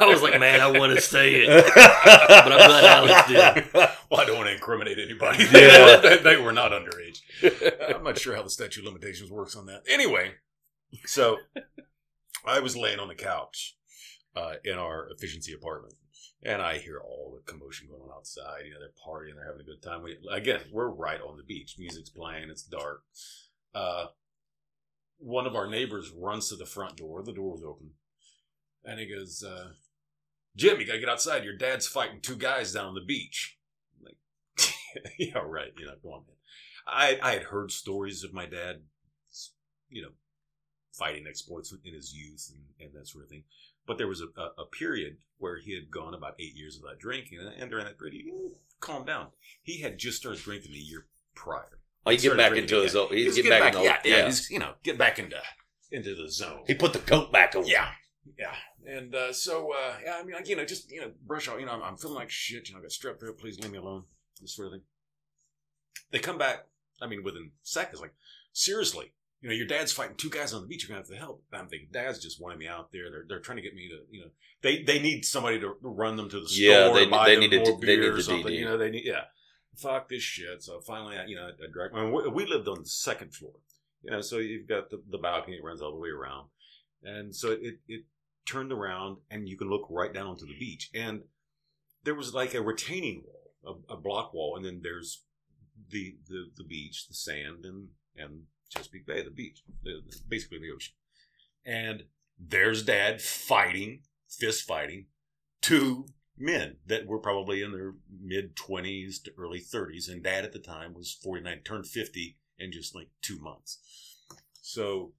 Speaker 2: I was like, man, I want to say it. But I'm glad Alex did.
Speaker 3: well, I don't want to incriminate anybody.
Speaker 1: Yeah.
Speaker 3: they, they were not underage. I'm not sure how the statute of limitations works on that. Anyway, so I was laying on the couch uh, in our efficiency apartment, and I hear all the commotion going on outside. You know, they're partying, they're having a good time. We, again, we're right on the beach. Music's playing. It's dark. Uh, one of our neighbors runs to the front door. The door was open, and he goes, uh, "Jim, you gotta get outside. Your dad's fighting two guys down on the beach." I'm like, yeah, right. You know, go on, man. I I had heard stories of my dad, you know, fighting exploits in his youth and, and that sort of thing. But there was a, a, a period where he had gone about eight years without drinking, and, and during that period, he calmed down. He had just started drinking a year prior.
Speaker 1: Oh, you get back into his old. He's getting back, in the
Speaker 3: yeah, yeah, he's, you know, get back into into the zone.
Speaker 1: He put the coat back on.
Speaker 3: Yeah, yeah. And uh, so, uh, yeah, I mean, like, you know, just you know, brush off. You know, I'm, I'm feeling like shit. You know, I got strep throat. Please leave me alone. This sort of thing. They come back. I mean, within seconds. Like, seriously, you know, your dad's fighting two guys on the beach. You're gonna have to help. And I'm thinking, Dad's just wanting me out there. They're they're trying to get me to, you know, they they need somebody to run them to the store.
Speaker 1: Yeah, they-
Speaker 3: buy
Speaker 1: they
Speaker 3: them
Speaker 1: need
Speaker 3: more
Speaker 1: they
Speaker 3: beer
Speaker 1: need
Speaker 3: or something.
Speaker 1: DD.
Speaker 3: You know, they need yeah. Fuck this shit. So finally, I, you know, I dragged. I mean, we, we lived on the second floor. You know, so you've got the, the balcony. It runs all the way around, and so it it turned around, and you can look right down onto the beach. And there was like a retaining wall, a, a block wall, and then there's the the the beach, the sand, and and Chesapeake Bay, the beach, basically the ocean. And there's Dad fighting, fist fighting, two men that were probably in their mid twenties to early thirties, and Dad at the time was forty nine, turned fifty in just like two months. So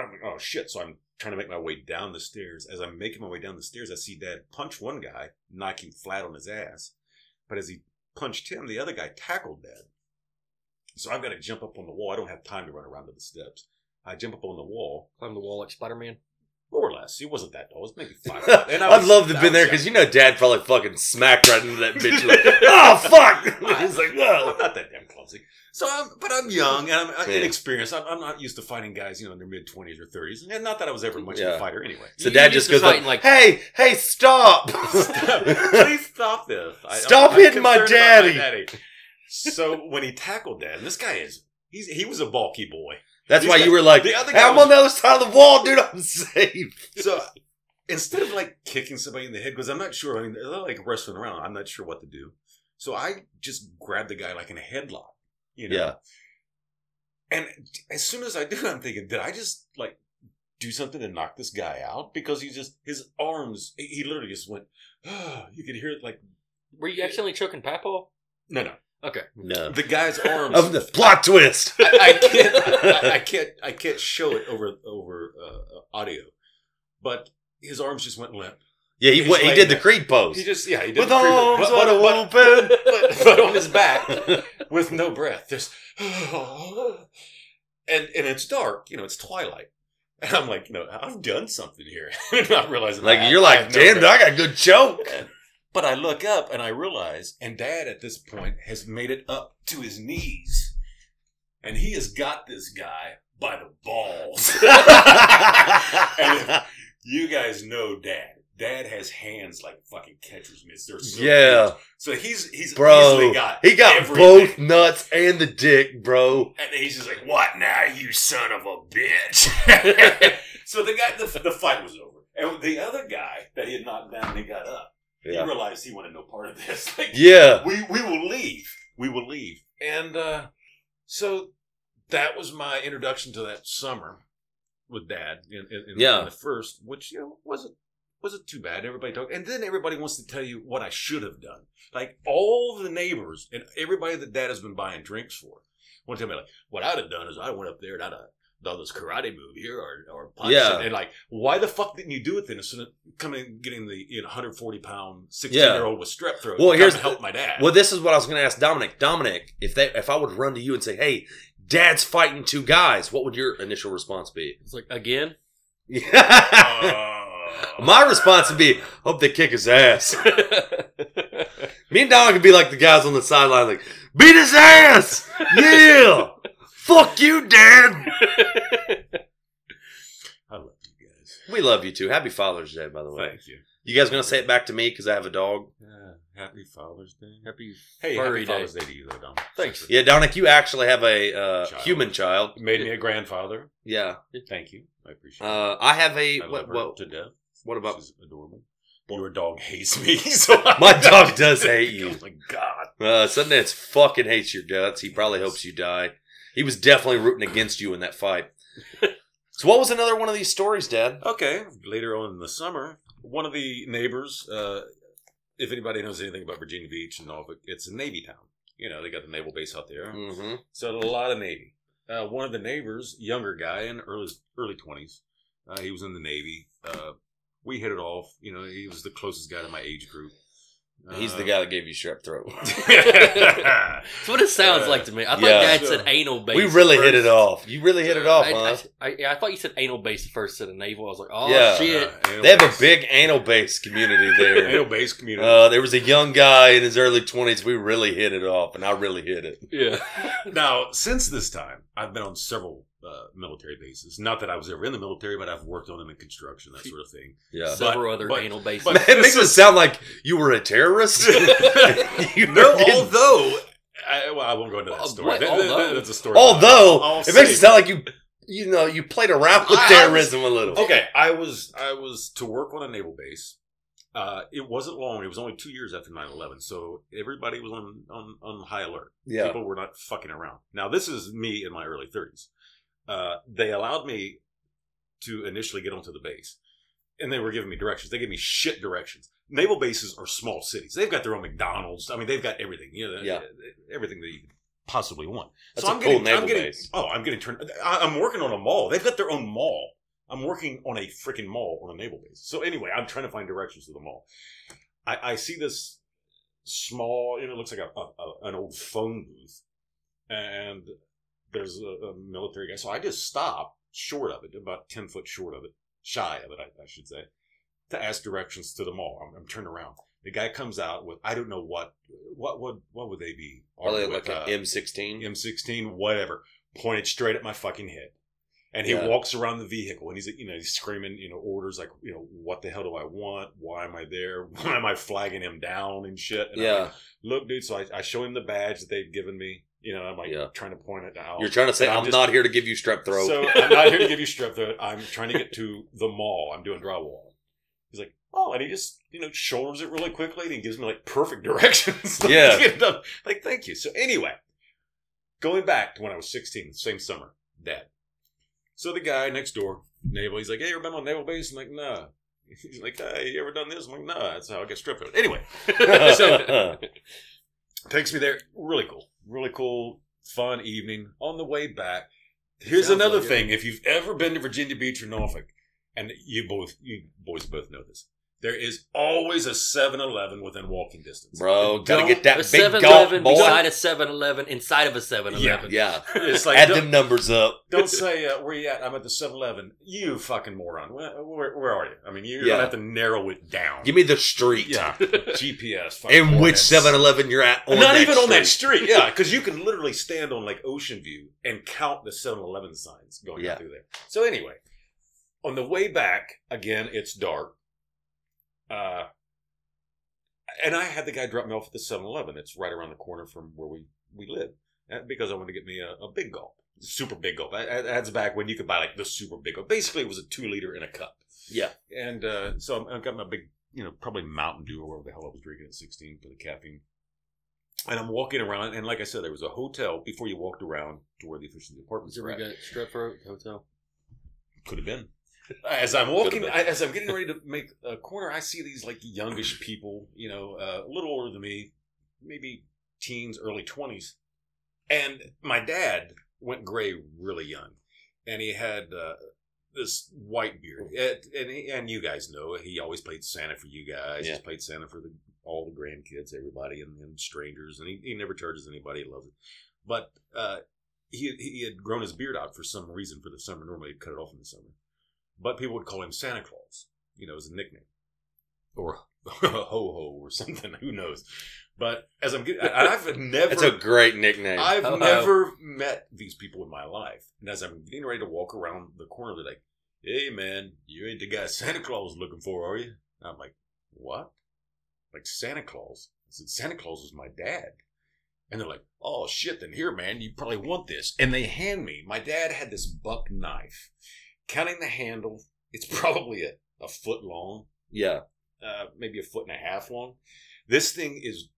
Speaker 3: I'm like, oh shit! So I'm trying to make my way down the stairs. As I'm making my way down the stairs, I see Dad punch one guy, knock him flat on his ass. But as he punched him, the other guy tackled Dad. So I've got to jump up on the wall. I don't have time to run around to the steps. I jump up on the wall,
Speaker 2: Climb the wall like Spider Man.
Speaker 3: more or less. He wasn't that tall. It was maybe five. And I
Speaker 1: I'd
Speaker 3: was-
Speaker 1: love to have been there because you know Dad probably fucking smacked right into that bitch. Like, oh fuck! He's like,
Speaker 3: I'm not that damn clumsy. So I'm, but I'm young and I'm, I'm
Speaker 1: Yeah.
Speaker 3: inexperienced. I'm, I'm not used to fighting guys, you know, in their mid twenties or thirties, and not that I was ever much of
Speaker 1: Yeah.
Speaker 3: a fighter anyway.
Speaker 1: So
Speaker 2: You
Speaker 1: Dad
Speaker 2: used
Speaker 1: just goes like,
Speaker 2: like-
Speaker 1: "Hey, hey, stop!
Speaker 3: Please stop this! I,
Speaker 1: Stop hitting my
Speaker 3: concerned about
Speaker 1: daddy."
Speaker 3: So when he tackled that, and this guy is he's he was a bulky boy.
Speaker 1: That's
Speaker 3: These
Speaker 1: why
Speaker 3: guys-
Speaker 1: you were like,
Speaker 3: the other guy
Speaker 1: I'm
Speaker 3: was-
Speaker 1: on the other side of the wall, dude. I'm safe.
Speaker 3: So instead of like kicking somebody in the head, because I'm not sure, I mean, they're like wrestling around. I'm not sure what to do. So I just grabbed the guy like in a headlock, you know.
Speaker 1: Yeah.
Speaker 3: And as soon as I do, I'm thinking, did I just like do something to knock this guy out? Because he just his arms, he he literally just went. Ah, you could hear it like
Speaker 2: Were you accidentally choking Papa?
Speaker 3: no, no.
Speaker 2: Okay.
Speaker 1: No.
Speaker 3: The guy's arms.
Speaker 1: Of the plot twist.
Speaker 3: I, I can't. I, I can't. I can't show it over over uh, audio, but his arms just went limp.
Speaker 1: yeah, he,
Speaker 3: He's
Speaker 1: he did the. Creed pose.
Speaker 3: He just yeah, he did
Speaker 1: With
Speaker 3: the creep-
Speaker 1: arms
Speaker 3: but,
Speaker 1: a
Speaker 3: but,
Speaker 1: whooping.
Speaker 3: but, but, but on his back with no breath. Just and and it's dark. You know, it's twilight. And I'm like, you know, I've done something here. I'm not realizing,
Speaker 1: Like,
Speaker 3: I-
Speaker 1: you're like,
Speaker 3: have no
Speaker 1: damn,
Speaker 3: breath.
Speaker 1: I got a good choke.
Speaker 3: But I look up and I realize, and Dad at this point has made it up to his knees, and he has got this guy by the balls. and you guys know Dad. Dad has hands like fucking catcher's mitts. They're so
Speaker 1: Yeah.
Speaker 3: huge. So he's he's
Speaker 1: Bro,
Speaker 3: easily got
Speaker 1: He got
Speaker 3: everything.
Speaker 1: both nuts and the dick, bro.
Speaker 3: And he's just like, "What now, you son of a bitch?" so the guy, the, the fight was over, and the other guy that he had knocked down, he got up. He
Speaker 1: Yeah.
Speaker 3: realized he wanted no part of this. Like,
Speaker 1: Yeah.
Speaker 3: we we will leave. We will leave. And uh, so that was my introduction to that summer with Dad in, in, in,
Speaker 1: Yeah.
Speaker 3: in the first, which you know wasn't wasn't too bad. Everybody talked, and then everybody wants to tell you what I should have done. Like all the neighbors and everybody that Dad has been buying drinks for want to tell me like what I'd have done is I went up there and I'd have done this karate move here or or punch
Speaker 1: Yeah.
Speaker 3: and, and like why the fuck didn't you do it then instead of coming and getting the you know 140 pound 16
Speaker 1: Yeah.
Speaker 3: year old with strep throat
Speaker 1: Well,
Speaker 3: to come
Speaker 1: here's
Speaker 3: and help my dad
Speaker 1: Well, this is what I was going to ask Dominic. Dominic, if they, if I would run to you and say, "Hey, Dad's fighting two guys," what would your initial response be?
Speaker 2: It's like again.
Speaker 3: Uh,
Speaker 1: My response would be, "Hope they kick his ass." Me and Dominic would be like the guys on the sideline, like, "Beat his ass, yeah, fuck you, Dad."
Speaker 3: I love you guys
Speaker 1: We love you too. Happy Father's Day, by the way.
Speaker 3: thank you
Speaker 1: You guys gonna say it back to me because I have a dog?
Speaker 3: yeah, happy Father's Day
Speaker 2: Happy
Speaker 3: hey
Speaker 2: furry
Speaker 3: happy. Father's Day to you though Dom
Speaker 2: Thanks.
Speaker 1: Yeah, Dominic, you actually have a uh,
Speaker 3: Child.
Speaker 1: human child.
Speaker 3: made me a grandfather
Speaker 1: Yeah.
Speaker 3: thank you I appreciate it
Speaker 1: Uh, I have a
Speaker 3: I love
Speaker 1: what?
Speaker 3: her
Speaker 1: What,
Speaker 3: to death
Speaker 1: what about
Speaker 3: She's adorable your dog hates me so
Speaker 1: My dog does hate you.
Speaker 3: oh my god
Speaker 1: Uh, Sundance fucking hates your guts. He probably hopes you die. He was definitely rooting against you in that fight. so, what was another one of these stories, Dad?
Speaker 3: Okay. Later on in the summer, one of the neighbors, uh, if anybody knows anything about Virginia Beach and Norfolk, it's a Navy town. You know, they got the naval base out there.
Speaker 1: Mm-hmm.
Speaker 3: So a lot of Navy. Uh, one of the neighbors, younger guy in early early twenties, uh, he was in the Navy. Uh, we hit it off. You know, he was the closest guy to my age group.
Speaker 1: He's the
Speaker 3: Uh,
Speaker 1: guy that gave you strep throat.
Speaker 2: That's what it sounds
Speaker 3: Uh,
Speaker 2: like to me. I thought
Speaker 1: yeah.
Speaker 2: Dad said anal base.
Speaker 1: we really hit
Speaker 2: first.
Speaker 1: it off. You really hit it off,
Speaker 2: I,
Speaker 1: huh?
Speaker 2: I, I, yeah, I thought you said anal base first, said a naval. I was like, oh
Speaker 1: Yeah.
Speaker 2: shit.
Speaker 3: Uh,
Speaker 1: they have a big anal base community there.
Speaker 3: anal base community.
Speaker 1: Uh, there was a young guy in his early 20s. We really hit it off, and I really hit it.
Speaker 2: Yeah.
Speaker 3: Now, since this time, I've been on several uh, military bases. Not that I was ever in the military, but I've worked on them in construction, that sort of thing.
Speaker 1: Yeah.
Speaker 2: Several other
Speaker 3: but-
Speaker 2: anal bases.
Speaker 3: but-
Speaker 1: it makes it sound like you were a terrorist. You
Speaker 3: no,
Speaker 1: were getting-
Speaker 3: although I, well, I won't go into that story.
Speaker 2: what?
Speaker 3: That-
Speaker 2: Although?
Speaker 3: that- that's a story.
Speaker 1: although
Speaker 3: I'll
Speaker 1: it makes it sound like you, you know, you played around with
Speaker 3: I- I
Speaker 1: terrorism a little.
Speaker 3: okay, I was I was to work on a naval base. Uh, it wasn't long. It was only two years after 9-11, so everybody was on on, on high alert.
Speaker 1: Yeah.
Speaker 3: People were not fucking around. Now, this is me in my early 30s. Uh, they allowed me to initially get onto the base, and they were giving me directions. They gave me shit directions. Naval bases are small cities. They've got their own McDonald's. I mean, they've got everything. You know,
Speaker 1: Yeah.
Speaker 3: everything that you could possibly want.
Speaker 1: That's
Speaker 3: so
Speaker 1: a
Speaker 3: I'm
Speaker 1: cool
Speaker 3: getting,
Speaker 1: naval
Speaker 3: I'm getting,
Speaker 1: base.
Speaker 3: Oh, I'm getting turned. I'm working on a mall. They've got their own mall. I'm working on a freaking mall on a naval base. So anyway, I'm trying to find directions to the mall. I, I see this small, you know, it looks like a, a, a- an old phone booth, and there's a, a military guy. So I just stop short of it, about ten foot short of it, shy of it, I, I should say, to ask directions to the mall. I'm, I'm turned around. The guy comes out with I don't know what what would what would they be?
Speaker 1: Probably
Speaker 3: Armed
Speaker 1: like
Speaker 3: with,
Speaker 1: an
Speaker 3: uh,
Speaker 1: M16.
Speaker 3: M16, whatever, pointed straight at my fucking head. And he
Speaker 1: Yeah.
Speaker 3: walks around the vehicle and he's, you know, he's screaming, you know, orders like, you know, what the hell do I want? Why am I there? Why am I flagging him down and shit? And
Speaker 1: yeah.
Speaker 3: like, Look, dude, so I, I show him the badge that they've given me. You know, I'm like
Speaker 1: Yeah.
Speaker 3: trying to point it out.
Speaker 1: You're trying to say
Speaker 3: And
Speaker 1: I'm,
Speaker 3: just-
Speaker 1: not here to give you strep throat.
Speaker 3: So I'm not here to give you strep throat. I'm trying to get to the mall. I'm doing drywall. He's like, oh, and he just you know shoulders it really quickly and he gives me like perfect directions. Like,
Speaker 1: Yeah.
Speaker 3: get it done. Like thank you. So anyway, going back to when I was 16, same summer, dad. So the guy next door, naval, he's like, hey, you ever been on naval base? I'm like, nah. He's like, hey, you ever done this? I'm like, nah. That's how I get strep throat. Anyway, so takes me there. Really cool. Really cool, fun evening. On the way back, here's
Speaker 2: Sounds
Speaker 3: another
Speaker 2: like it.
Speaker 3: thing. If you've ever been to Virginia Beach or Norfolk, and you both you boys both know this, there is always a 7-Eleven within walking distance.
Speaker 1: Bro, gotta get that
Speaker 2: A
Speaker 1: big
Speaker 2: 7
Speaker 1: gulp,
Speaker 2: Eleven
Speaker 1: boy.
Speaker 2: beside a 7 Eleven inside of a 7 Eleven.
Speaker 1: Yeah,
Speaker 3: It's like
Speaker 1: add them numbers up.
Speaker 3: don't say uh, where you at. I'm at the 7-Eleven. You fucking moron. Where, where, where are you? I mean, you're
Speaker 1: Yeah.
Speaker 3: gonna have to narrow it down.
Speaker 1: Give me the street.
Speaker 3: yeah, GPS. fucking
Speaker 1: And which
Speaker 3: coordinates.
Speaker 1: 7 Eleven you're at on
Speaker 3: Not
Speaker 1: that
Speaker 3: even on that
Speaker 1: street.
Speaker 3: street, yeah, because you can literally stand on like Ocean View and count the 7-Eleven signs going
Speaker 1: Yeah.
Speaker 3: through there. So anyway, on the way back, again, it's dark. Uh, and I had the guy drop me off at the 7-Eleven. It's right around the corner from where we, we live. Uh, Because I wanted to get me a, a big gulp. Super big gulp. That- that- That's back when you could buy like the super big gulp. Basically, it was a two liter in a cup.
Speaker 1: Yeah.
Speaker 3: And uh, so I got my big, you know, probably Mountain Dew or whatever the hell I was drinking at 16 for the caffeine. And I'm walking around, and like I said, there was a hotel before you walked around to where the efficiency apartments were at.
Speaker 2: we got strep throat hotel?
Speaker 3: Could have been. As I'm walking, I, as I'm getting ready to make a corner, I see these like youngish people, you know, uh, a little older than me, maybe teens, early twenties, and my dad went gray really young, and he had uh, this white beard, and and, he, and you guys know he always played Santa for you guys.
Speaker 1: Yeah.
Speaker 3: He's played Santa for the, all the grandkids, everybody, and, and strangers, and he, he never charges anybody. He loves it, but uh, he he had grown his beard out for some reason for the summer. Normally, he'd cut it off in the summer, but people would call him Santa Claus, you know, as a nickname, or ho ho or something. Who knows? But as I'm getting, I- I've never.
Speaker 1: That's a great nickname.
Speaker 3: I've
Speaker 2: Ho-ho.
Speaker 3: never met these people in my life, and as I'm getting ready to walk around the corner, they're like, "Hey, man, you ain't the guy Santa Claus is looking for, are you?" And I'm like, "What? Like Santa Claus?" I said, "Santa Claus is my dad." And they're like, "Oh shit! Then here, man, you probably want this." And they hand me. My dad had this buck knife. Counting the handle, it's probably a, a foot long,
Speaker 1: yeah.
Speaker 3: uh, maybe a foot and a half long. This thing is.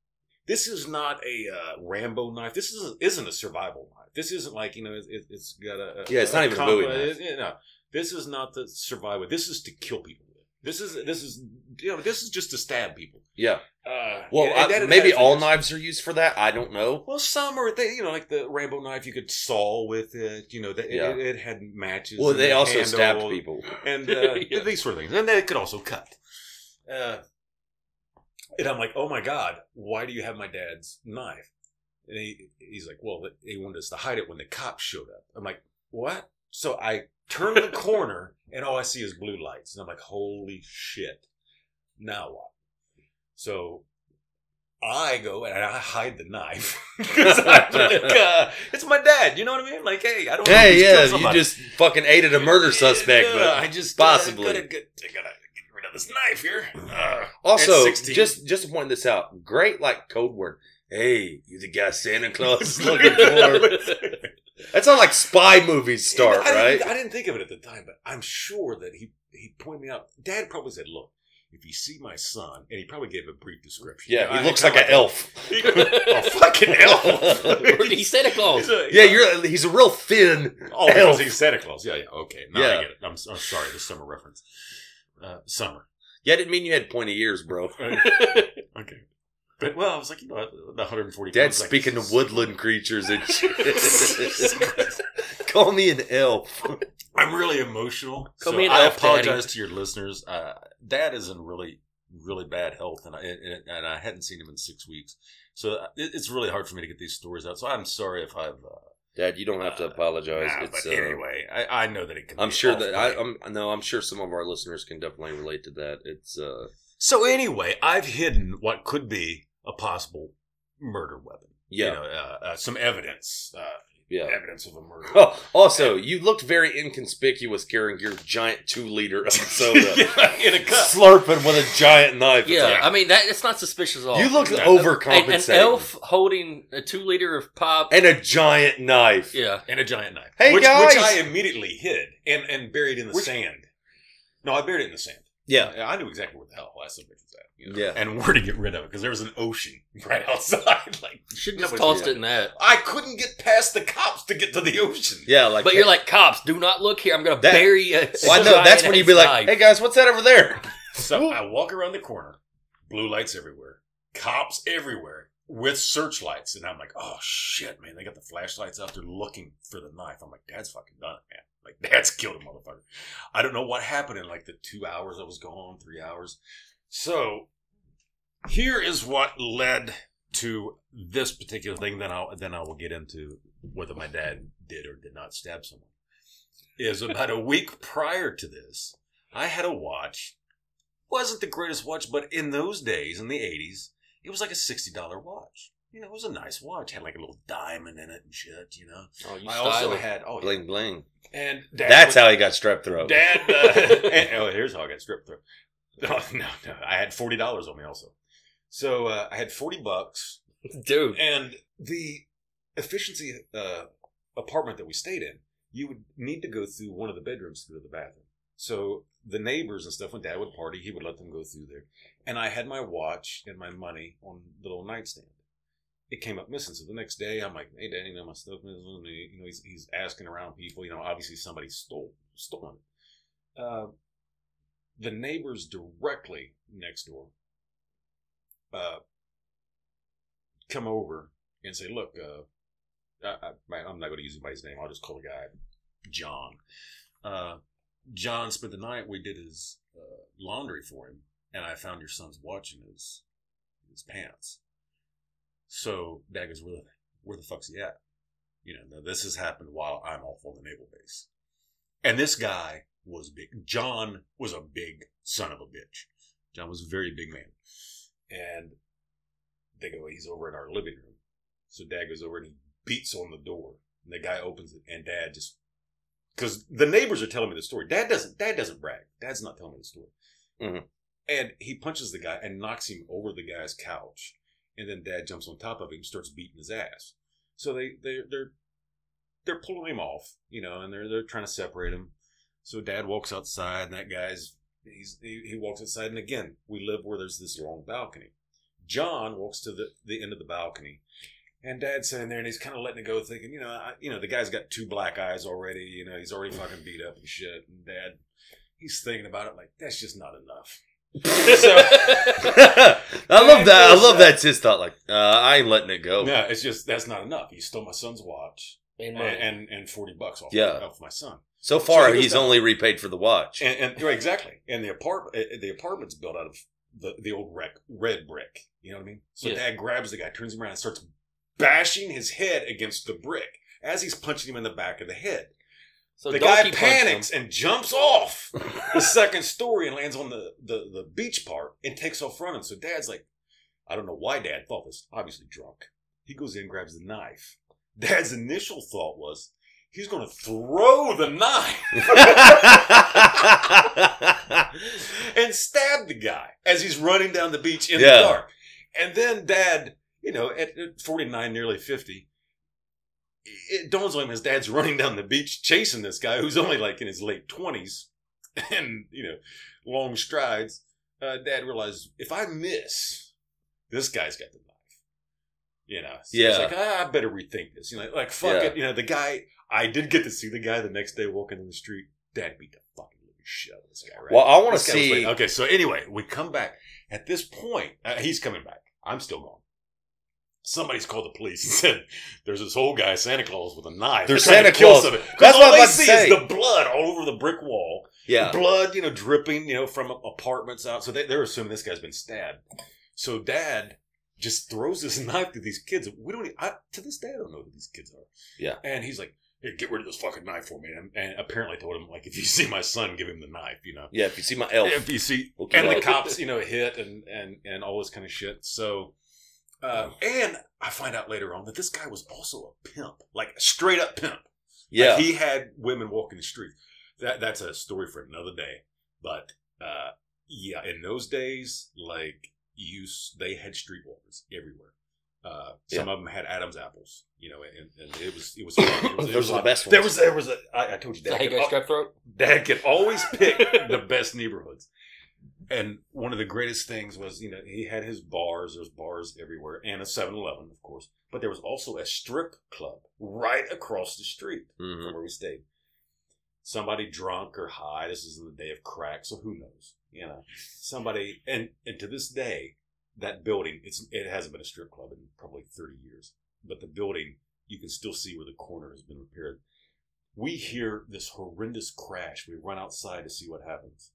Speaker 3: This is not a uh, Rambo knife. This isn't, isn't a survival knife. This isn't like you know it, it's got a, a
Speaker 1: Yeah, it's not even a Bowie knife.
Speaker 3: it- you know, this is not the survival. This is to kill people. This is this is you know this is just to stab people.
Speaker 1: Yeah.
Speaker 3: Uh,
Speaker 1: Well, I- maybe all knives are used for that. I don't know.
Speaker 3: Well, some are they, you know, like the Rambo knife. You could saw with it. You know, that
Speaker 1: Yeah.
Speaker 3: it, it had matches.
Speaker 1: Well, they
Speaker 3: the
Speaker 1: also
Speaker 3: handle
Speaker 1: stabbed people.
Speaker 3: and uh,
Speaker 2: Yeah.
Speaker 3: these sort of things, and they could also cut. Uh, and I'm like, oh my god, why do you have my dad's knife? And he, he's like, well, he wanted us to hide it when the cops showed up. I'm like, what? So I turn the corner, and all I see is blue lights, and I'm like, holy shit! Now what? So I go and I hide the knife like, uh, it's my dad. You know what I mean? Like, hey, I don't.
Speaker 1: Hey, yeah, you just fucking aided a murder suspect,
Speaker 3: Yeah,
Speaker 1: but
Speaker 3: I just
Speaker 1: possibly.
Speaker 3: Uh, gotta, get, I gotta get rid of this knife here. Uh,
Speaker 1: Also,
Speaker 3: 16.
Speaker 1: just just to point this out, great like code word. Hey, you the guy Santa Claus is looking for. That's how like spy movies start,
Speaker 3: I
Speaker 1: right?
Speaker 3: Didn't, I didn't think of it at the time, but I'm sure that he he pointed me out. Dad probably said, "Look, if you see my son," and he probably gave a brief description.
Speaker 1: Yeah,
Speaker 3: I-
Speaker 1: he looks
Speaker 3: kinda
Speaker 1: like an elf.
Speaker 3: a fucking elf.
Speaker 2: He's Santa Claus.
Speaker 3: He's a-
Speaker 1: Yeah, you're he's a real thin.
Speaker 3: Oh, because
Speaker 1: elf.
Speaker 3: he's Santa Claus. Yeah, yeah. Okay, now I get it. I'm, I'm sorry. The summer reference. Uh, summer.
Speaker 1: Yeah, I didn't mean you had pointy ears, bro.
Speaker 3: okay. But well, I was like, you know, the 140.
Speaker 1: Dad's
Speaker 3: pounds, like,
Speaker 1: speaking
Speaker 3: this
Speaker 1: to woodland creatures and. Call me an elf.
Speaker 3: I'm really emotional.
Speaker 2: Call
Speaker 3: so
Speaker 2: me an
Speaker 3: I
Speaker 2: elf,
Speaker 3: apologize
Speaker 2: Daddy.
Speaker 3: to your listeners. Uh, Dad is in really, really bad health, and I and, and I hadn't seen him in six weeks, so it, it's really hard for me to get these stories out. So I'm sorry if I've. Uh,
Speaker 1: Dad, you don't have to apologize.
Speaker 3: nah,
Speaker 1: it's,
Speaker 3: but
Speaker 1: uh,
Speaker 3: anyway, I, I know that it can.
Speaker 1: I'm
Speaker 3: be
Speaker 1: sure that I, I'm no, I'm sure some of our listeners can definitely relate to that. It's uh,
Speaker 3: So anyway, I've hidden what could be a possible murder weapon.
Speaker 1: yeah,
Speaker 3: You know, uh, uh, some evidence. Uh,
Speaker 1: Yeah.
Speaker 3: evidence of a murder.
Speaker 1: Oh, also, you looked very inconspicuous carrying your giant two liter of soda,
Speaker 3: in a cup.
Speaker 1: slurping with a giant knife.
Speaker 2: Yeah,
Speaker 1: like,
Speaker 2: I mean that it's not suspicious at all.
Speaker 1: you look
Speaker 3: No.
Speaker 2: an,
Speaker 1: overcompensating.
Speaker 2: an elf holding a two liter of pop.
Speaker 1: and a giant knife.
Speaker 2: yeah,
Speaker 3: and a giant knife.
Speaker 1: Hey,
Speaker 3: which,
Speaker 1: guys!
Speaker 3: which I immediately hid and, and buried in the
Speaker 1: Which-
Speaker 3: sand. No, I buried it in the sand.
Speaker 1: Yeah.
Speaker 3: yeah, I knew exactly where the hell last bitch was at. You know?
Speaker 1: Yeah.
Speaker 3: And where to get rid of it because there was an ocean right outside. Like
Speaker 2: you should just
Speaker 3: Nobody's
Speaker 2: tossed it in that.
Speaker 3: I couldn't get past the cops to get to the ocean.
Speaker 1: Yeah, like
Speaker 2: But you're like cops. Do not look here. I'm gonna
Speaker 1: That-
Speaker 2: bury a.
Speaker 1: well, I know that's when you'd be like,
Speaker 2: giant
Speaker 1: "Hey guys, what's that over there?"
Speaker 3: So I walk around the corner, blue lights everywhere, cops everywhere with searchlights, and I'm like, oh shit, man, they got the flashlights out there looking for the knife. I'm like, Dad's fucking done it, man. Like, Dad's killed a motherfucker. I don't know what happened in like the two hours I was gone, three hours. So here is what led to this particular thing. Then I'll then I will get into whether my dad did or did not stab someone. Is about a week prior to this, I had a watch wasn't the greatest watch, but in those days, in the 80s, it was like a $60 watch. You know, it was a nice watch. It Had like a little diamond in it and shit, you know.
Speaker 2: Oh, you
Speaker 3: I also had, oh,
Speaker 1: Bling bling.
Speaker 3: And dad
Speaker 1: That's
Speaker 3: would-
Speaker 1: how he got strep throat.
Speaker 3: Dad, uh, and- oh, here's how I got stripped through. No, no, no. I had $40 on me also. So uh, I had 40 bucks.
Speaker 2: dude.
Speaker 3: And the efficiency uh, apartment that we stayed in, you would need to go through one of the bedrooms to go to the bathroom. So the neighbors and stuff, when dad would party, he would let them go through there. And I had my watch and my money on the little nightstand. It came up missing. So the next day, I'm like, hey, Daddy, you know, my stuff missing. You know, he's, he's asking around people. You know, obviously somebody stole stolen it. Uh, the neighbors directly next door uh, come over and say, look, uh, I, I'm not going to use anybody's name. I'll just call the guy John. Uh, John spent the night. We did his uh, laundry for him, and I found your son's watch in his his pants. So Dad goes, where the, where the fuck's he at? You know, this has happened while I'm off on the naval base. And this guy was big. John was a big son of a bitch. John was a very big man. And they go, he's over in our living room. So dad goes over and he beats on the door. And the guy opens it and dad just because the neighbors are telling me the story. Dad doesn't dad doesn't brag. Dad's not telling me the story.
Speaker 1: Mhm.
Speaker 3: And he punches the guy and knocks him over the guy's couch. And then dad jumps on top of him starts beating his ass. So they they they're they're pulling him off, you know, and they're they're trying to separate him. So dad walks outside and that guy's he's he, he walks outside and again we live where there's this long balcony. John walks to the, the end of the balcony and dad's sitting there and he's kind of letting it go thinking, you know, I, you know, the guy's got two black eyes already, you know, he's already fucking beat up and shit. And dad, he's thinking about it like, that's just not enough. So,
Speaker 1: I love that. I love that's his thought. Like, uh, I ain't letting it go.
Speaker 3: no, it's just, that's not enough. He stole my son's watch
Speaker 2: And
Speaker 3: and, and, and 40 bucks off,
Speaker 1: Yeah.
Speaker 3: off my son.
Speaker 1: So far,
Speaker 3: So he
Speaker 1: he's
Speaker 3: down.
Speaker 1: only repaid for the watch.
Speaker 3: And, and right, exactly. And the apartment, uh, the apartment's built out of the, the old wreck, red brick. You know what I mean? So
Speaker 2: Yeah.
Speaker 3: dad grabs the guy, turns him around, and starts bashing his head against the brick as he's punching him in the back of the head.
Speaker 2: So
Speaker 3: the guy panics and jumps off the second story and lands on the, the, the beach part and takes off running. So dad's like, I don't know why dad thought this, obviously drunk. He goes in, grabs the knife. Dad's initial thought was, he's going to throw the knife and stab the guy as he's running down the beach in
Speaker 1: Yeah.
Speaker 3: the dark. And then dad, you know, at, at 49, nearly 50, it dawns on him his dad's running down the beach chasing this guy who's only like in his late 20s and, you know, long strides. Uh, dad realizes if I miss, this guy's got the knife. You know, so
Speaker 1: Yeah.
Speaker 3: He's like, ah, I better rethink this. You know, like fuck
Speaker 1: Yeah.
Speaker 3: it. You know, the guy. I did get to see the guy the next day walking in the street. Dad beat the fucking living shit out of this guy. Right?
Speaker 1: well, I want to see.
Speaker 3: okay, so anyway, we come back. At this point, uh, he's coming back. I'm still gone. Somebody's called the police and said, "There's this old guy, Santa Claus, with a knife.
Speaker 1: There's Santa
Speaker 3: to kill
Speaker 1: Claus.
Speaker 3: somebody."
Speaker 1: That's
Speaker 3: all
Speaker 1: what I was
Speaker 3: they see is the blood all over the brick wall.
Speaker 1: Yeah.
Speaker 3: blood, you know, dripping, you know, from apartments out. So they, they're assuming this guy's been stabbed. So dad just throws this knife to these kids. We don't. Even, I, to this day, I don't know who these kids are.
Speaker 1: Yeah.
Speaker 3: And he's like, "Hey, get rid of this fucking knife for me." And, and apparently told him like, if you see my son, give him the knife. You know.
Speaker 1: Yeah, if you see my elf.
Speaker 3: If you see,
Speaker 1: Okay.
Speaker 3: and the cops, you know, hit and and and all this kind of shit. So, uh, and I find out later on that this guy was also a pimp, like a straight up pimp.
Speaker 1: Yeah.
Speaker 3: Like, he had women walking the street. That that's a story for another day. But uh, yeah, in those days, like you, they had streetwalkers everywhere. Uh, some of them had Adam's apples, you know, and, and it was it was. Fun. It was, it was a
Speaker 1: the
Speaker 3: lot-
Speaker 1: best
Speaker 3: There
Speaker 1: ones.
Speaker 3: was there was a. I, I told you,
Speaker 2: that.
Speaker 3: Dad,
Speaker 2: hey
Speaker 3: could,
Speaker 2: guys, strap throat.
Speaker 3: Dad could always pick the best neighborhoods. And one of the greatest things was, you know, he had his bars. There's bars everywhere, and a 7-Eleven, of course. But there was also a strip club right across the street
Speaker 1: Mhm.
Speaker 3: from where we stayed. Somebody drunk or high. This is in the day of crack, so who knows? You know, somebody, and and to this day, that building it's it hasn't been a strip club in probably thirty years, but the building you can still see where the corner has been repaired. We hear this horrendous crash. We run outside to see what happens,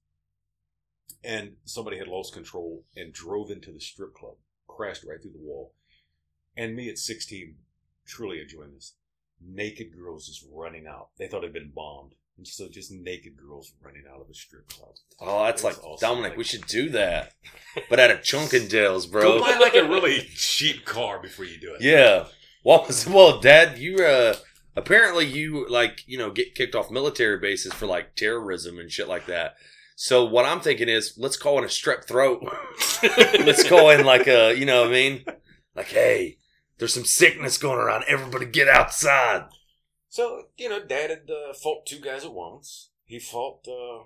Speaker 3: and somebody had lost control and drove into the strip club, crashed right through the wall, and me at sixteen, truly enjoying this naked girls just running out. They thought it had been bombed. And so just naked girls running out of a strip club.
Speaker 1: Oh, that's like
Speaker 3: awesome.
Speaker 1: Dominic.
Speaker 3: Like-
Speaker 1: we should do that, but at a Chunkendales, bro.
Speaker 3: Go buy like a really cheap car before you do it.
Speaker 1: Yeah. Well, well, Dad, you uh apparently you like you know get kicked off military bases for like terrorism and shit like that. So what I'm thinking is let's call in a strep throat. let's call in like a you know what I mean like hey there's some sickness going around. Everybody get outside.
Speaker 3: So, you know, Dad had uh, fought two guys at once. He fought uh,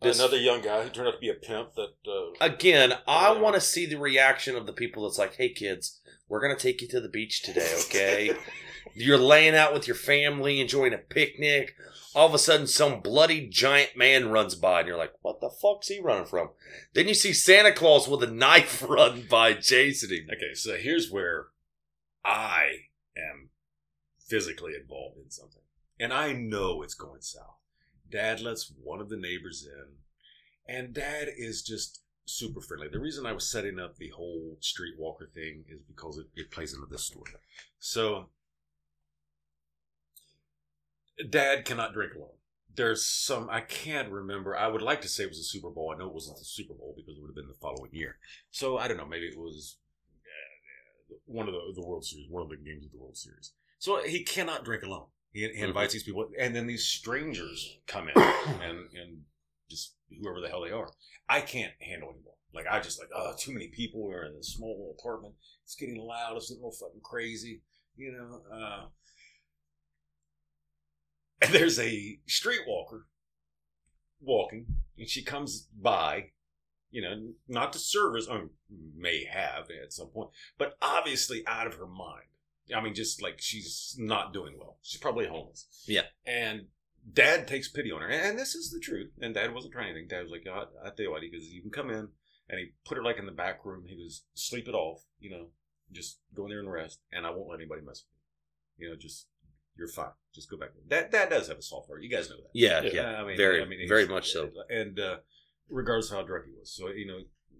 Speaker 1: This-
Speaker 3: another young guy who turned out to be a pimp that. Uh,
Speaker 1: Again, I want to see the reaction of the people that's like, hey kids, we're gonna take you to the beach today, okay? You're laying out with your family, enjoying a picnic. All of a sudden, some bloody giant man runs by, and you're like, "What the fuck's he running from?" Then you see Santa Claus with a knife run by, chasing him.
Speaker 3: okay, so here's where I am physically involved in something. And I know it's going south. Dad lets one of the neighbors in, and Dad is just super friendly. The reason I was setting up the whole streetwalker thing is because it, it plays into this story. So, Dad cannot drink alone. There's some I can't remember. I would like to say it was a Super Bowl. I know it wasn't the Super Bowl because it would have been the following year. So I don't know. Maybe it was uh, one of the the World Series, one of the games of the World Series. So he cannot drink alone. He, he invites these people, and then these strangers come in and and just whoever the hell they are. I can't handle anymore. Like I just like oh, too many people. We're in this small little apartment. It's getting loud. It's getting a little fucking crazy. You know. Uh, and there's a streetwalker walking, and she comes by. You know, not to serve us, or may have at some point, but obviously out of her mind. I mean, just like she's not doing well. She's probably homeless.
Speaker 1: Yeah.
Speaker 3: And dad takes pity on her. And this is the truth. And dad wasn't trying anything. Dad was like, God, I tell you what, he goes, you can come in. And he put her like in the back room. He goes, sleep it off, you know, just go in there and rest. And I won't let anybody mess with you. You know, just, you're fine. Just go back. That dad does have a soft heart. You guys know that.
Speaker 1: Yeah,
Speaker 2: Yeah,
Speaker 1: yeah,
Speaker 3: I mean,
Speaker 1: very,
Speaker 3: I mean,
Speaker 1: very much so.
Speaker 3: And uh, regardless of how drunk he was, so you know,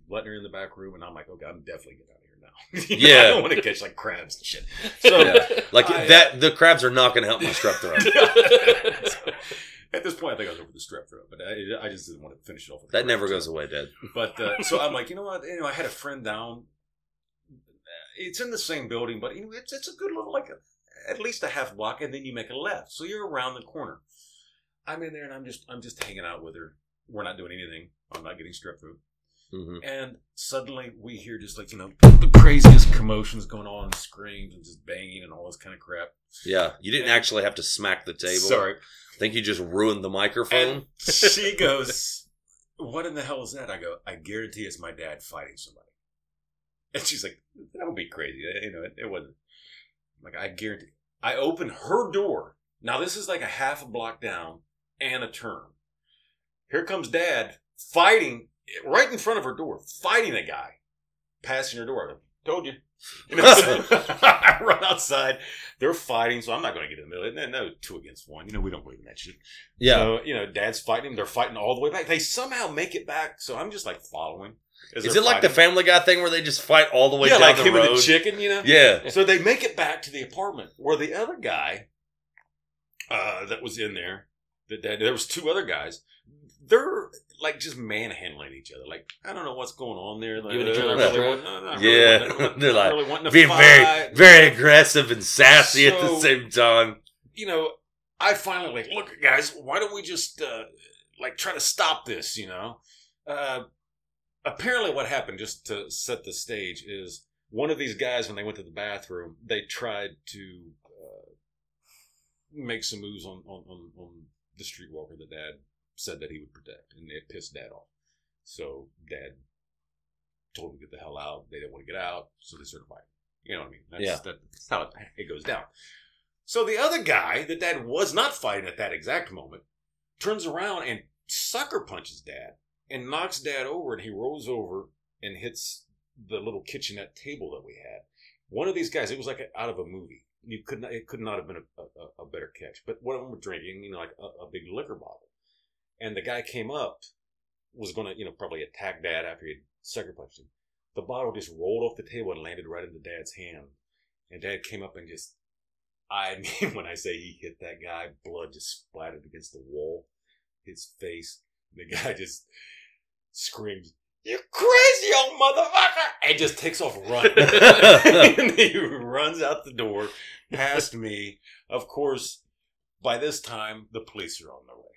Speaker 3: letting her in the back room, and I'm like, okay, I'm definitely getting out of here Know,
Speaker 1: Yeah.
Speaker 3: I don't want to catch like crabs and shit. So
Speaker 1: Yeah. Like
Speaker 3: I-
Speaker 1: that, the crabs are not going to help my strep throat.
Speaker 3: At this point, I think I was over the strep throat, but I, I just didn't want to finish it off. With
Speaker 1: That never goes away, Dad.
Speaker 3: But uh, so I'm like, you know what? You know, I had a friend down. It's in the same building, but you know, it's it's a good little like a, at least a half block, and then you make a left, so you're around the corner. I'm in there, and I'm just I'm just hanging out with her. We're not doing anything. I'm not getting strep throat.
Speaker 1: Hmm
Speaker 3: And suddenly we hear just like, you know, the craziest commotions going on and screams and just banging and all this kind of crap.
Speaker 1: Yeah, you didn't actually have to smack the table.
Speaker 3: Sorry.
Speaker 1: I think you just ruined the microphone.
Speaker 3: And she goes, What in the hell is that? I go, I guarantee it's my dad fighting somebody. And she's like, That would be crazy. You know, it, it wasn't. I'm like, I guarantee. I open her door. Now, this is like a half a block down and a turn. Here comes dad fighting right in front of her door, fighting a guy, passing her door. I Told you. You know, so I run outside. They're fighting, so I'm not going to get in the middle. No, no, two against one. You know, we don't believe in that shit.
Speaker 1: yeah,
Speaker 3: So, you know, dad's fighting. They're fighting all the way back. They somehow make it back. So I'm just like following.
Speaker 1: is it like the. Family Guy thing where they just fight all the way
Speaker 3: yeah,
Speaker 1: down
Speaker 3: like
Speaker 1: the
Speaker 3: him
Speaker 1: road?
Speaker 3: and the chicken, you know?
Speaker 1: Yeah,
Speaker 3: So they make it back to the apartment where the other guy uh, that was in there, that, that there was two other guys. They're like just manhandling each other. Like I don't know what's going on there. Like,
Speaker 2: Giving each other
Speaker 3: really want- no, not
Speaker 1: Yeah.
Speaker 3: really wanting-
Speaker 1: They're like,
Speaker 3: really
Speaker 1: Being very,
Speaker 3: fight.
Speaker 1: very aggressive and sassy at the same time.
Speaker 3: you know, I finally like, look, guys, why don't we just uh, like try to stop this? You know, uh, apparently, what happened just to set the stage is one of these guys when they went to the bathroom, they tried to uh, make some moves on on, on on the streetwalker that Dad said that he would protect, and it pissed Dad off. So Dad told him to get the hell out. They didn't want to get out, so they started fighting. You know what I mean? That's,
Speaker 1: Yeah.
Speaker 3: that's how it, it goes down. So the other guy that dad was not fighting at that exact moment turns around and sucker punches dad and knocks dad over and he rolls over and hits the little kitchenette table that we had. One of these guys, it was like out of a movie. You could not, it could not have been a, a, a better catch. But one of them were drinking, you know, like a, a big liquor bottle. And the guy came up, was going to, you know, probably attack dad after he had sucker punched him. The bottle just rolled off the table and landed right into dad's hand. And dad came up and just I mean, when I say he hit that guy, blood just splattered against the wall, his face. The guy just screams, "You crazy old motherfucker!" and just takes off running. and he runs out the door past me. Of course, by this time the police are on their way.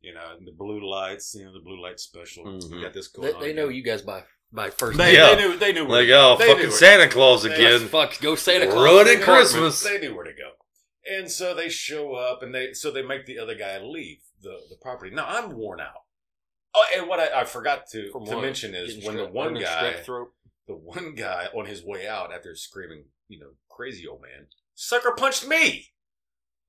Speaker 3: You know, and the blue lights. You know, the blue light special.
Speaker 1: Mhm.
Speaker 3: We got this going
Speaker 2: They,
Speaker 3: on.
Speaker 2: they know you guys by by first
Speaker 3: They,
Speaker 2: name.
Speaker 1: Yeah.
Speaker 3: they knew. They knew.
Speaker 1: Like, oh,
Speaker 3: they
Speaker 1: fucking Santa Claus
Speaker 3: They-
Speaker 1: again.
Speaker 2: Fuck, go Santa Claus.
Speaker 1: Ruining Christmas.
Speaker 3: They knew where to go, and so they show up, and they so they make the other guy leave the the property. Now I'm worn out. Oh, and what I, I forgot to
Speaker 2: From
Speaker 3: to
Speaker 2: what?
Speaker 3: mention is
Speaker 2: Getting
Speaker 3: when the one guy, the one guy on his way out after screaming, you know, crazy old man, sucker punched me.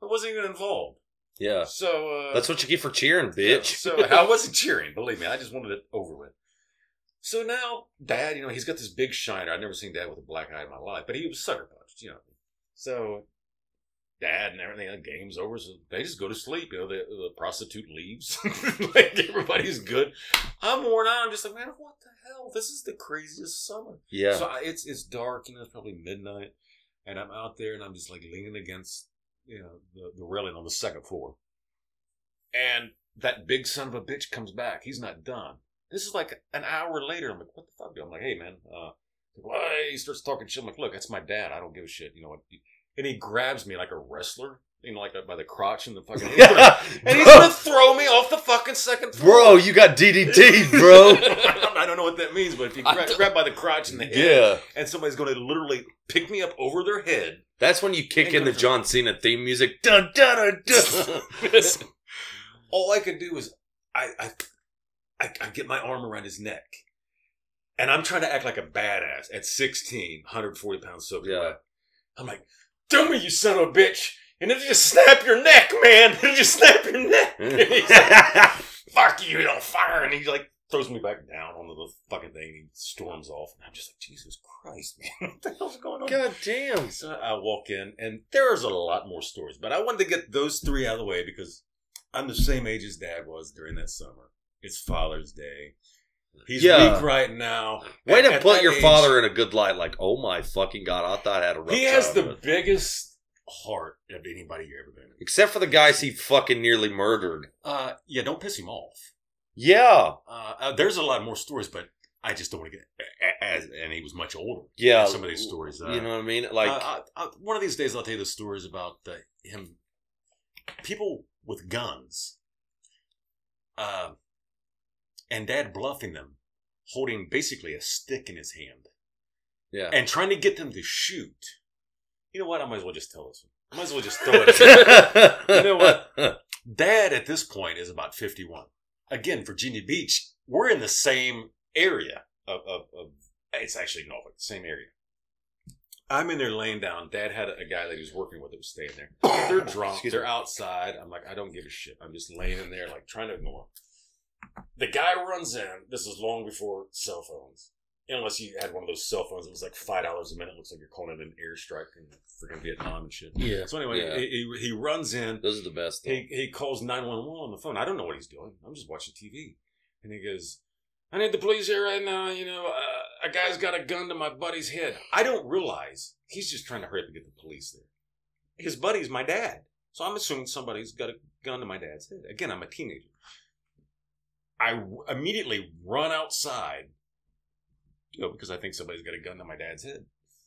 Speaker 3: I wasn't even involved.
Speaker 1: Yeah.
Speaker 3: So uh,
Speaker 1: That's what you get for cheering, bitch.
Speaker 3: so I wasn't cheering, believe me. I just wanted it over with. So now, Dad, you know, he's got this big shiner. I've never seen Dad with a black eye in my life, but he was sucker punched, you know. So, Dad and everything, the game's over. So they just go to sleep. You know, the, the prostitute leaves. like everybody's good. I'm worn out. I'm just like, man, what the hell? This is the craziest summer.
Speaker 1: Yeah.
Speaker 3: So I, it's it's dark, you know, it's probably midnight, and I'm out there and I'm just like leaning against, you know, the, the railing on the second floor. And that big son of a bitch comes back. He's not done. This is like an hour later. I'm like, what the fuck? Dude? I'm like, hey man, uh? He starts talking shit. I'm like, look, that's my dad. I don't give a shit. You know what? And he grabs me like a wrestler, you know, like by the crotch and the fucking. Head. And he's gonna throw me off the fucking second floor.
Speaker 1: bro, you got DDT, bro.
Speaker 3: I don't know what that means, but if you grab, grab by the crotch and the head,
Speaker 1: yeah.
Speaker 3: and somebody's to literally pick me up over their head.
Speaker 1: That's when you kick in the John Cena theme music. Dun, dun, dun, dun.
Speaker 3: All I could do is I, I, I, I get my arm around his neck, and I'm trying to act like a badass at 16, 140 pounds soaking
Speaker 1: Yeah.
Speaker 3: wet. I'm like, "Do me, you son of a bitch!" And then just snap your neck, man. It'll just snap your neck. Like, Fuck you, on fire! And he like throws me back down onto the fucking thing. And he storms off, and I'm just like, Jesus Christ, man, what the hell's going on?
Speaker 1: God damn.
Speaker 3: So I walk in, and there's a lot more stories, but I wanted to get those three out of the way because I'm the same age as Dad was during that summer. It's Father's Day. He's
Speaker 1: Yeah.
Speaker 3: weak right now.
Speaker 1: Way
Speaker 3: At-
Speaker 1: to
Speaker 3: at
Speaker 1: put your
Speaker 3: age,
Speaker 1: father in a good light. Like, oh my fucking god, I thought I had a rough
Speaker 3: He has the biggest heart of anybody you ever been. in.
Speaker 1: Except for the guys he fucking nearly murdered.
Speaker 3: Uh, yeah, don't piss him off.
Speaker 1: Yeah.
Speaker 3: Uh, uh, there's a lot more stories, but I just don't want to get as and he was much older.
Speaker 1: Yeah.
Speaker 3: some of these stories. Uh,
Speaker 1: you know what I mean? Like,
Speaker 3: uh, I, I, one of these days, I'll tell you the stories about uh, him. People with guns, uh, and Dad bluffing them, holding basically a stick in his hand,
Speaker 1: yeah.
Speaker 3: and trying to get them to shoot. You know what? I might as well just tell this one. I might as well just throw it. You know what? Dad at this point is about 51. Again, Virginia Beach, we're in the same area of, of, of it's actually Norfolk, the same area. I'm in there laying down. Dad had a, guy that he was working with that was staying there. They're drunk.
Speaker 1: Excuse
Speaker 3: They're
Speaker 1: me.
Speaker 3: outside. I'm like, I don't give a shit. I'm just laying in there, like trying to ignore. 'em. The guy runs in. This is long before cell phones. Unless you had one of those cell phones that was like five dollars a minute. Looks like you're calling it an airstrike in freaking Vietnam and shit.
Speaker 2: Yeah.
Speaker 3: So anyway,
Speaker 1: Yeah.
Speaker 3: he, he he runs in.
Speaker 1: Those are the best. though.
Speaker 3: He he calls nine one one on the phone. I don't know what he's doing. I'm just watching TV, and he goes, "I need the police here right now. You know, uh, a guy's got a gun to my buddy's head." I don't realize he's just trying to hurry up and get the police there. His buddy's my dad, so I'm assuming somebody's got a gun to my dad's head. Again, I'm a teenager. I w- immediately run outside, you know, because I think somebody's got a gun to my dad's head,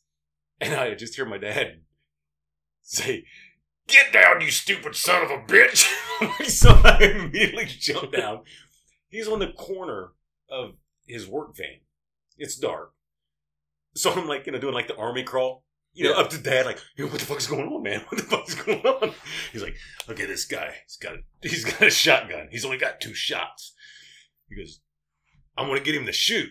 Speaker 3: and I just hear my dad say, "Get down, you stupid son of a bitch!" so I immediately jump down. He's on the corner of his work van. It's dark, so I'm like, you know, doing like the army crawl. You know,
Speaker 1: Yeah.
Speaker 3: up to dad, like, "Yo, what the fuck's going on, man? What the fuck's going on? He's like, look at this guy. He's got a, he's got a shotgun. He's only got two shots. He goes, I'm going to get him to shoot.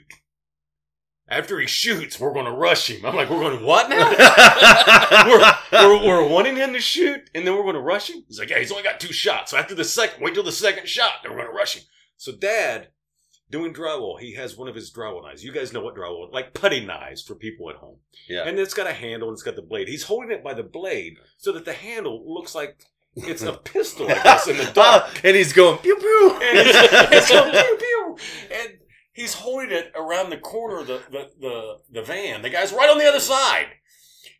Speaker 3: After he shoots, we're going to rush him. I'm like, we're going to what now? we're, we're, we're wanting him to shoot, and then we're going to rush him. He's like, yeah, he's only got two shots. So after the second, wait till the second shot, then we're going to rush him. So dad, doing drywall, he has one of his drywall knives. You guys know what drywall, like putty knives for people at home.
Speaker 1: Yeah.
Speaker 3: And it's got a handle and it's got the blade. He's holding it by the blade so that the handle looks like it's a pistol, I guess, in the dark.
Speaker 1: and he's going pew pew.
Speaker 3: And it's, it's going pew pew. And he's holding it around the corner of the, the, the, the van. The guy's right on the other side.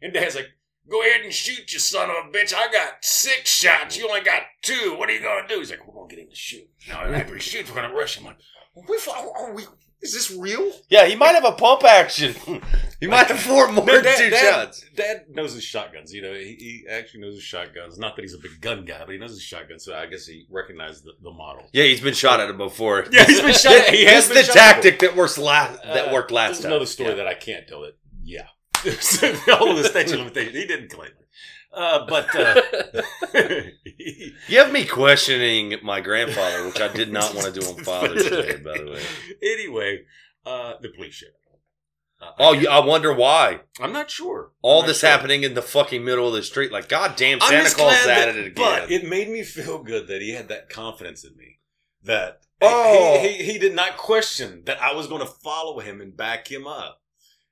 Speaker 3: And Dad's like, Go ahead and shoot, you son of a bitch. I got six shots. You only got two. What are you going to do? He's like, We're going to get him to shoot. Now, after he shoots, we're going to rush him. I'm like, we, are we, is this real?
Speaker 1: yeah, he might have a pump action. he might have four more
Speaker 3: No,
Speaker 1: than two shots.
Speaker 3: Dad knows his shotguns. You know, he, he actually knows his shotguns. Not that he's a big gun guy, but he knows his shotguns. So I guess he recognized the, the model.
Speaker 1: Yeah, he's been shot at him before.
Speaker 3: Yeah, he's been shot at- he has
Speaker 1: It's
Speaker 3: been
Speaker 1: the
Speaker 3: shot at
Speaker 1: tactic that works last. That
Speaker 3: Uh,
Speaker 1: worked last
Speaker 3: There's
Speaker 1: time.
Speaker 3: another story
Speaker 1: Yeah.
Speaker 3: that I can't tell it. Yeah. All of the statute of limitations. He didn't claim it. Uh, but uh,
Speaker 1: You have me questioning my grandfather, which I did not want to do on Father's Day, by the way.
Speaker 3: Anyway, uh, the police sheriff. Uh,
Speaker 1: Oh, you, I wonder why.
Speaker 3: I'm not sure.
Speaker 1: All
Speaker 3: not
Speaker 1: this
Speaker 3: sure.
Speaker 1: happening in the fucking middle of the street. Like, goddamn, Santa Claus at it again.
Speaker 3: But it made me feel good that he had that confidence in me. That
Speaker 1: Oh.
Speaker 3: he, he, he did not question that I was going to follow him and back him up.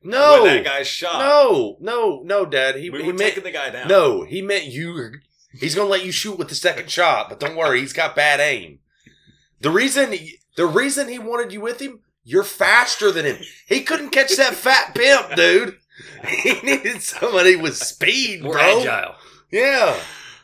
Speaker 1: No,
Speaker 3: When that guy shot.
Speaker 1: no, no, no, Dad. He,
Speaker 3: We
Speaker 1: he
Speaker 3: were
Speaker 1: meant
Speaker 3: taking the guy down.
Speaker 1: no. He meant you. He's gonna let you shoot with the second shot, but don't worry, he's got bad aim. The reason, the reason he wanted you with him, you're faster than him. He couldn't catch that fat pimp, dude. He needed somebody with speed,
Speaker 2: More
Speaker 1: bro.
Speaker 2: agile.
Speaker 1: Yeah,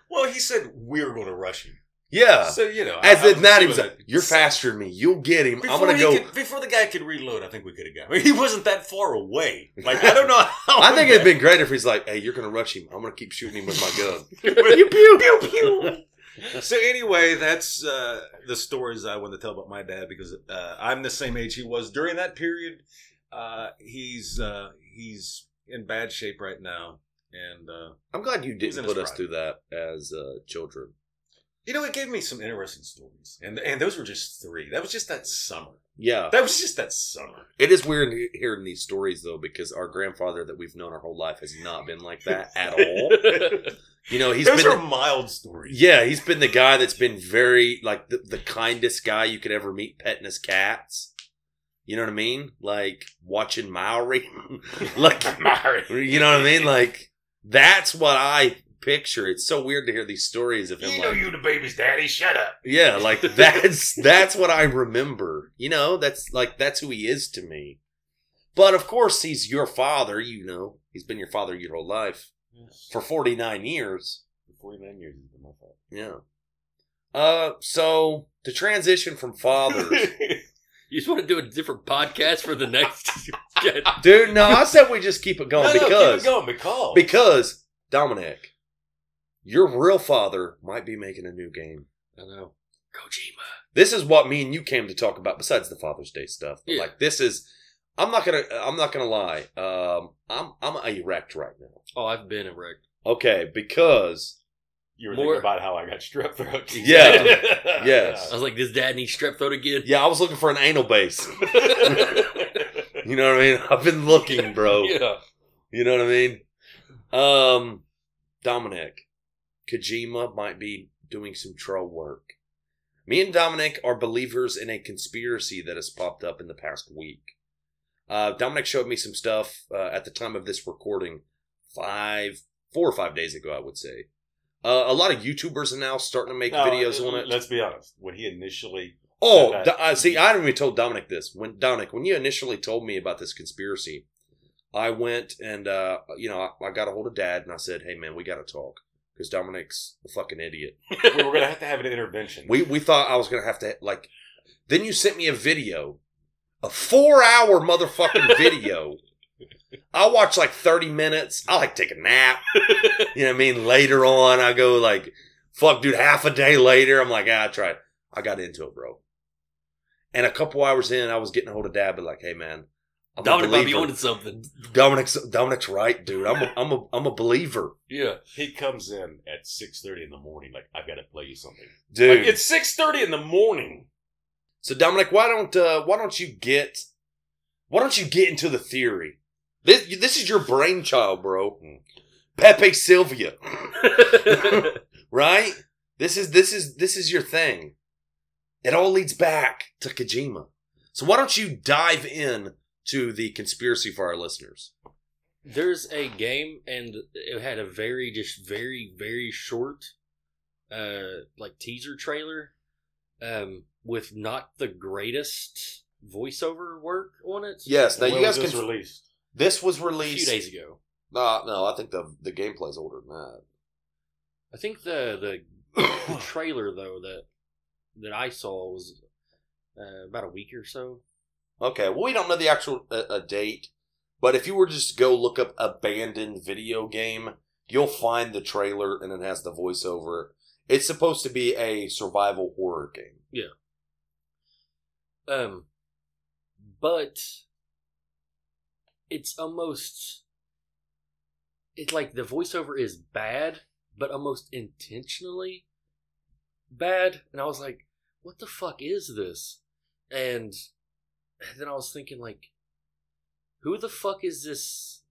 Speaker 3: Well, he said we're going to rush him.
Speaker 1: Yeah.
Speaker 3: So, you know.
Speaker 1: As
Speaker 3: I-
Speaker 1: if not, he
Speaker 3: was
Speaker 1: was
Speaker 3: doing
Speaker 1: like,
Speaker 3: it.
Speaker 1: "You're faster than me. You'll get him. I'm gonna go."
Speaker 3: could- before the guy could reload, I think we could have got him. He wasn't that far away. Like, I don't know how.
Speaker 1: I think it'd been great if he's like, "Hey, you're gonna rush him. I'm gonna keep shooting him with my gun."
Speaker 3: pew, pew, pew. so anyway, that's uh, the stories I want to tell about my dad because uh, I'm the same age he was during that period. Uh, he's uh, he's in bad shape right now, and uh,
Speaker 1: I'm glad you didn't put us through that as uh, children.
Speaker 3: You know it gave me some interesting stories, and and those were just three. That was just that summer.
Speaker 1: Yeah,
Speaker 3: That was just that summer.
Speaker 1: it is weird hearing these stories though because our grandfather that we've known our whole life has not been like that at all. You know, he's
Speaker 3: those
Speaker 1: been
Speaker 3: are
Speaker 1: the-
Speaker 3: mild stories.
Speaker 1: yeah, he's been the guy that's been very like the, the kindest guy you could ever meet, petting his cats. You know what I mean? Like watching Maury, like Maury. You know what I mean? Like that's what I picture. It's so weird to hear these stories of him.
Speaker 3: You know
Speaker 1: like,
Speaker 3: you the baby's daddy. Shut up.
Speaker 1: yeah, like that's that's what I remember. You know, that's like that's who he is to me. But of course, he's your father. You know, he's been your father your whole life for forty nine years.
Speaker 3: Forty nine years has been my fault.
Speaker 1: Yeah. Uh, so to transition from fathers,
Speaker 2: You just want to do a different podcast for the next.
Speaker 1: dude. No, I said we just keep it going
Speaker 3: No, no, keep it going because
Speaker 1: because Dominic, your real father might be making a new game.
Speaker 2: I know. Kojima.
Speaker 1: This is what me and you came to talk about. Besides the Father's Day stuff, but
Speaker 2: Yeah.
Speaker 1: like this is. I'm not gonna. I'm not gonna lie. Um, I'm I'm erect right now.
Speaker 2: Oh, I've been erect.
Speaker 1: Okay, because
Speaker 3: you were
Speaker 2: More-
Speaker 3: thinking about how I got strep throat.
Speaker 1: Yeah. Yes.
Speaker 2: I was like, does dad need strep throat again?
Speaker 1: yeah, I was looking for an anal base. You know what I mean? I've been looking, bro.
Speaker 2: Yeah.
Speaker 1: You know what I mean? Um, Dominic, Kojima might be doing some troll work. Me and Dominic are believers in a conspiracy that has popped up in the past week. Uh, Dominic showed me some stuff uh, at the time of this recording, five, four or five days ago, I would say. Uh, a lot of YouTubers are now starting to make
Speaker 3: No,
Speaker 1: videos on it.
Speaker 3: Let's be honest. When he initially,
Speaker 1: Oh, Do- uh, see, I haven't even told Dominic this. When Dominic, when you initially told me about this conspiracy, I went and uh, you know I, I got a hold of Dad and I said, "Hey, man, we got to talk because Dominic's a fucking idiot."
Speaker 3: we were going to have to have an intervention.
Speaker 1: We we thought I was gonna have to like Then you sent me a video, a four hour motherfucking video. I watch like 30 minutes. I like take a nap. You know what I mean? Later on, I go like, fuck, dude, half a day later, I'm like, ah, I tried. I got into it, bro. And a couple hours in, I was getting a hold of dad, but like, hey, man. I'm
Speaker 2: Dominic might be onto something.
Speaker 1: Dominic's, Dominic's right, dude. I'm a, I'm a, I'm a believer.
Speaker 2: Yeah.
Speaker 3: He comes in at six thirty in the morning, like I've got to play you something.
Speaker 1: Dude.
Speaker 3: Like it's six thirty in the morning.
Speaker 1: So Dominic, why don't uh, why don't you get why don't you get into the theory? This this is your brainchild, bro.
Speaker 3: Hmm.
Speaker 1: Pepe Silvia, right? This is this is this is your thing. It all leads back to Kojima. So why don't you dive in to the conspiracy for our listeners?
Speaker 2: There's a game, and it had a very, just very, very short, uh, like teaser trailer, um, with not the greatest voiceover work on it.
Speaker 1: Yes, now
Speaker 3: When
Speaker 1: you guys
Speaker 3: was
Speaker 1: can.
Speaker 3: this released?
Speaker 1: this was
Speaker 2: a few
Speaker 1: released.
Speaker 2: days ago.
Speaker 1: Uh, no, I think the the gameplay's older than that.
Speaker 2: I think the the, the trailer though that that I saw was uh, about a week or so.
Speaker 1: Okay, well, we don't know the actual uh, uh, date, but if you were just to go look up abandoned video game, you'll find the trailer and it has the voiceover. It's supposed to be a survival horror game. Yeah.
Speaker 2: Um, but it's almost it's like the voiceover is bad, but almost intentionally bad. And I was like, "What the fuck is this?" And then I was thinking, like, who the fuck is this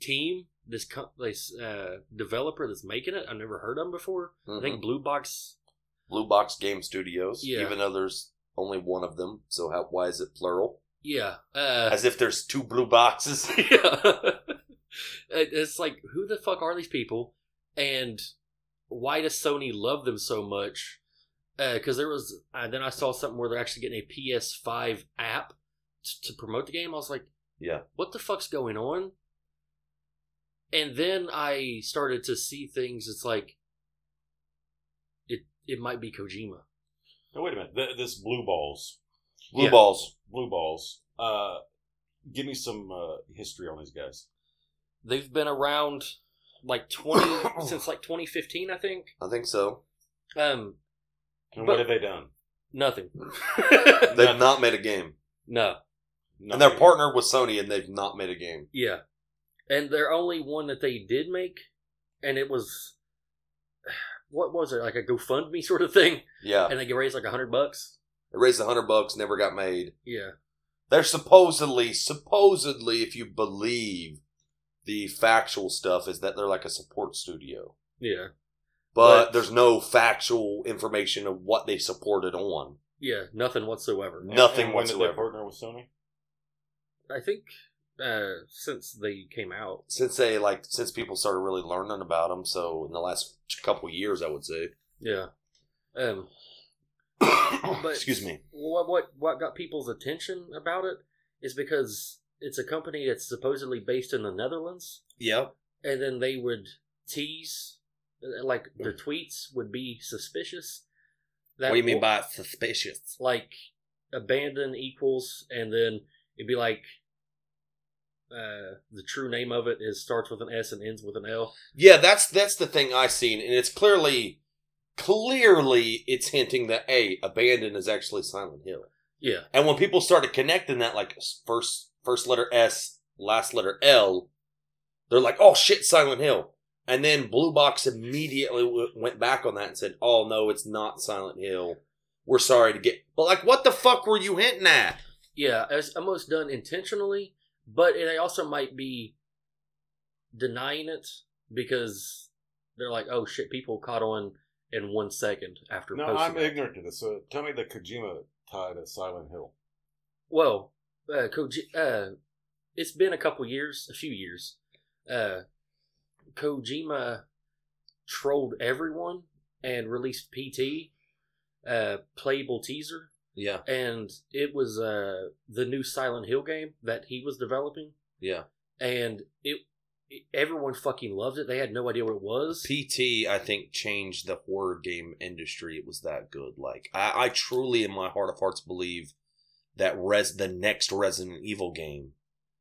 Speaker 2: team? This co- this uh, developer that's making it? I've never heard of them before. I think Blue Box.
Speaker 1: Blue Box Game Studios,
Speaker 2: Yeah.
Speaker 1: even though there's only one of them, so how, why is it plural?
Speaker 2: Yeah. Uh,
Speaker 1: As if there's two blue boxes.
Speaker 2: yeah. It's like, who the fuck are these people? And why does Sony love them so much? Because there was, uh, then I saw something where they're actually getting a PS5 app t- to promote the game. I was like,
Speaker 1: yeah.
Speaker 2: what the fuck's going on? And then I started to see things. It's like, it it might be Kojima.
Speaker 3: No, wait a minute. Th- this blue balls,
Speaker 1: Blue
Speaker 2: Yeah.
Speaker 1: balls.
Speaker 3: blue balls. Uh, give me some uh, history on these guys.
Speaker 2: They've been around like twenty since like 2015, I think.
Speaker 1: I think so.
Speaker 2: Um,
Speaker 3: And
Speaker 2: But-
Speaker 3: what have they done?
Speaker 2: nothing.
Speaker 1: They've
Speaker 3: Nothing.
Speaker 1: not made a game.
Speaker 2: no.
Speaker 1: And they're partnered with Sony and they've not made a game.
Speaker 2: Yeah. And their only one that they did make, and it was, what was it, like a GoFundMe sort of thing?
Speaker 1: Yeah.
Speaker 2: And they raised like a hundred bucks?
Speaker 1: It raised a hundred bucks, never got made.
Speaker 2: Yeah.
Speaker 1: They're supposedly, supposedly, if you believe the factual stuff, is that they're like a support studio.
Speaker 2: Yeah.
Speaker 1: But,
Speaker 2: But-
Speaker 1: there's no factual information of what they supported on.
Speaker 2: Yeah. Nothing whatsoever.
Speaker 3: And-
Speaker 1: nothing
Speaker 3: and when did
Speaker 1: whatsoever.
Speaker 3: they partner with Sony?
Speaker 2: I think uh, since they came out.
Speaker 1: Since they like, since people started really learning about them, so in the last couple years, I would say.
Speaker 2: Yeah. Um, But-
Speaker 1: Excuse me.
Speaker 2: what what what got people's attention about it is because it's a company that's supposedly based in the Netherlands,
Speaker 1: Yep.
Speaker 2: and then they would tease, like their tweets would be suspicious. That
Speaker 1: what do you mean by suspicious?
Speaker 2: like abandon equals, and then it'd be like uh, the true name of it is starts with an S and ends with an L.
Speaker 1: Yeah, that's that's the thing I've seen, and it's clearly, clearly, it's hinting that a abandon is actually Silent Hill.
Speaker 2: Yeah,
Speaker 1: And when people started connecting that, like first first letter S, last letter L, they're like, "Oh shit, Silent Hill." And then Blue Box immediately w- went back on that and said, "Oh no, it's not Silent Hill. We're sorry to get." But like, what the fuck were you hinting at?
Speaker 2: yeah, it's almost done intentionally, but they also might be denying it because they're like, "Oh shit, people caught on in one second after
Speaker 3: No,
Speaker 2: posting."
Speaker 3: I'm
Speaker 2: it.
Speaker 3: ignorant to this. So tell me the Kojima tie to Silent Hill.
Speaker 2: Well, uh, Koji- uh, it's been a couple years, a few years. Uh, Kojima trolled everyone and released PT, uh, playable teaser,
Speaker 1: Yeah,
Speaker 2: and it was uh, the new Silent Hill game that he was developing,
Speaker 1: yeah.
Speaker 2: and it everyone fucking loved it. They had no idea what it was.
Speaker 1: PT, I think, changed the horror game industry. It was that good. Like, I, I truly, in my heart of hearts, believe that res the next Resident Evil game,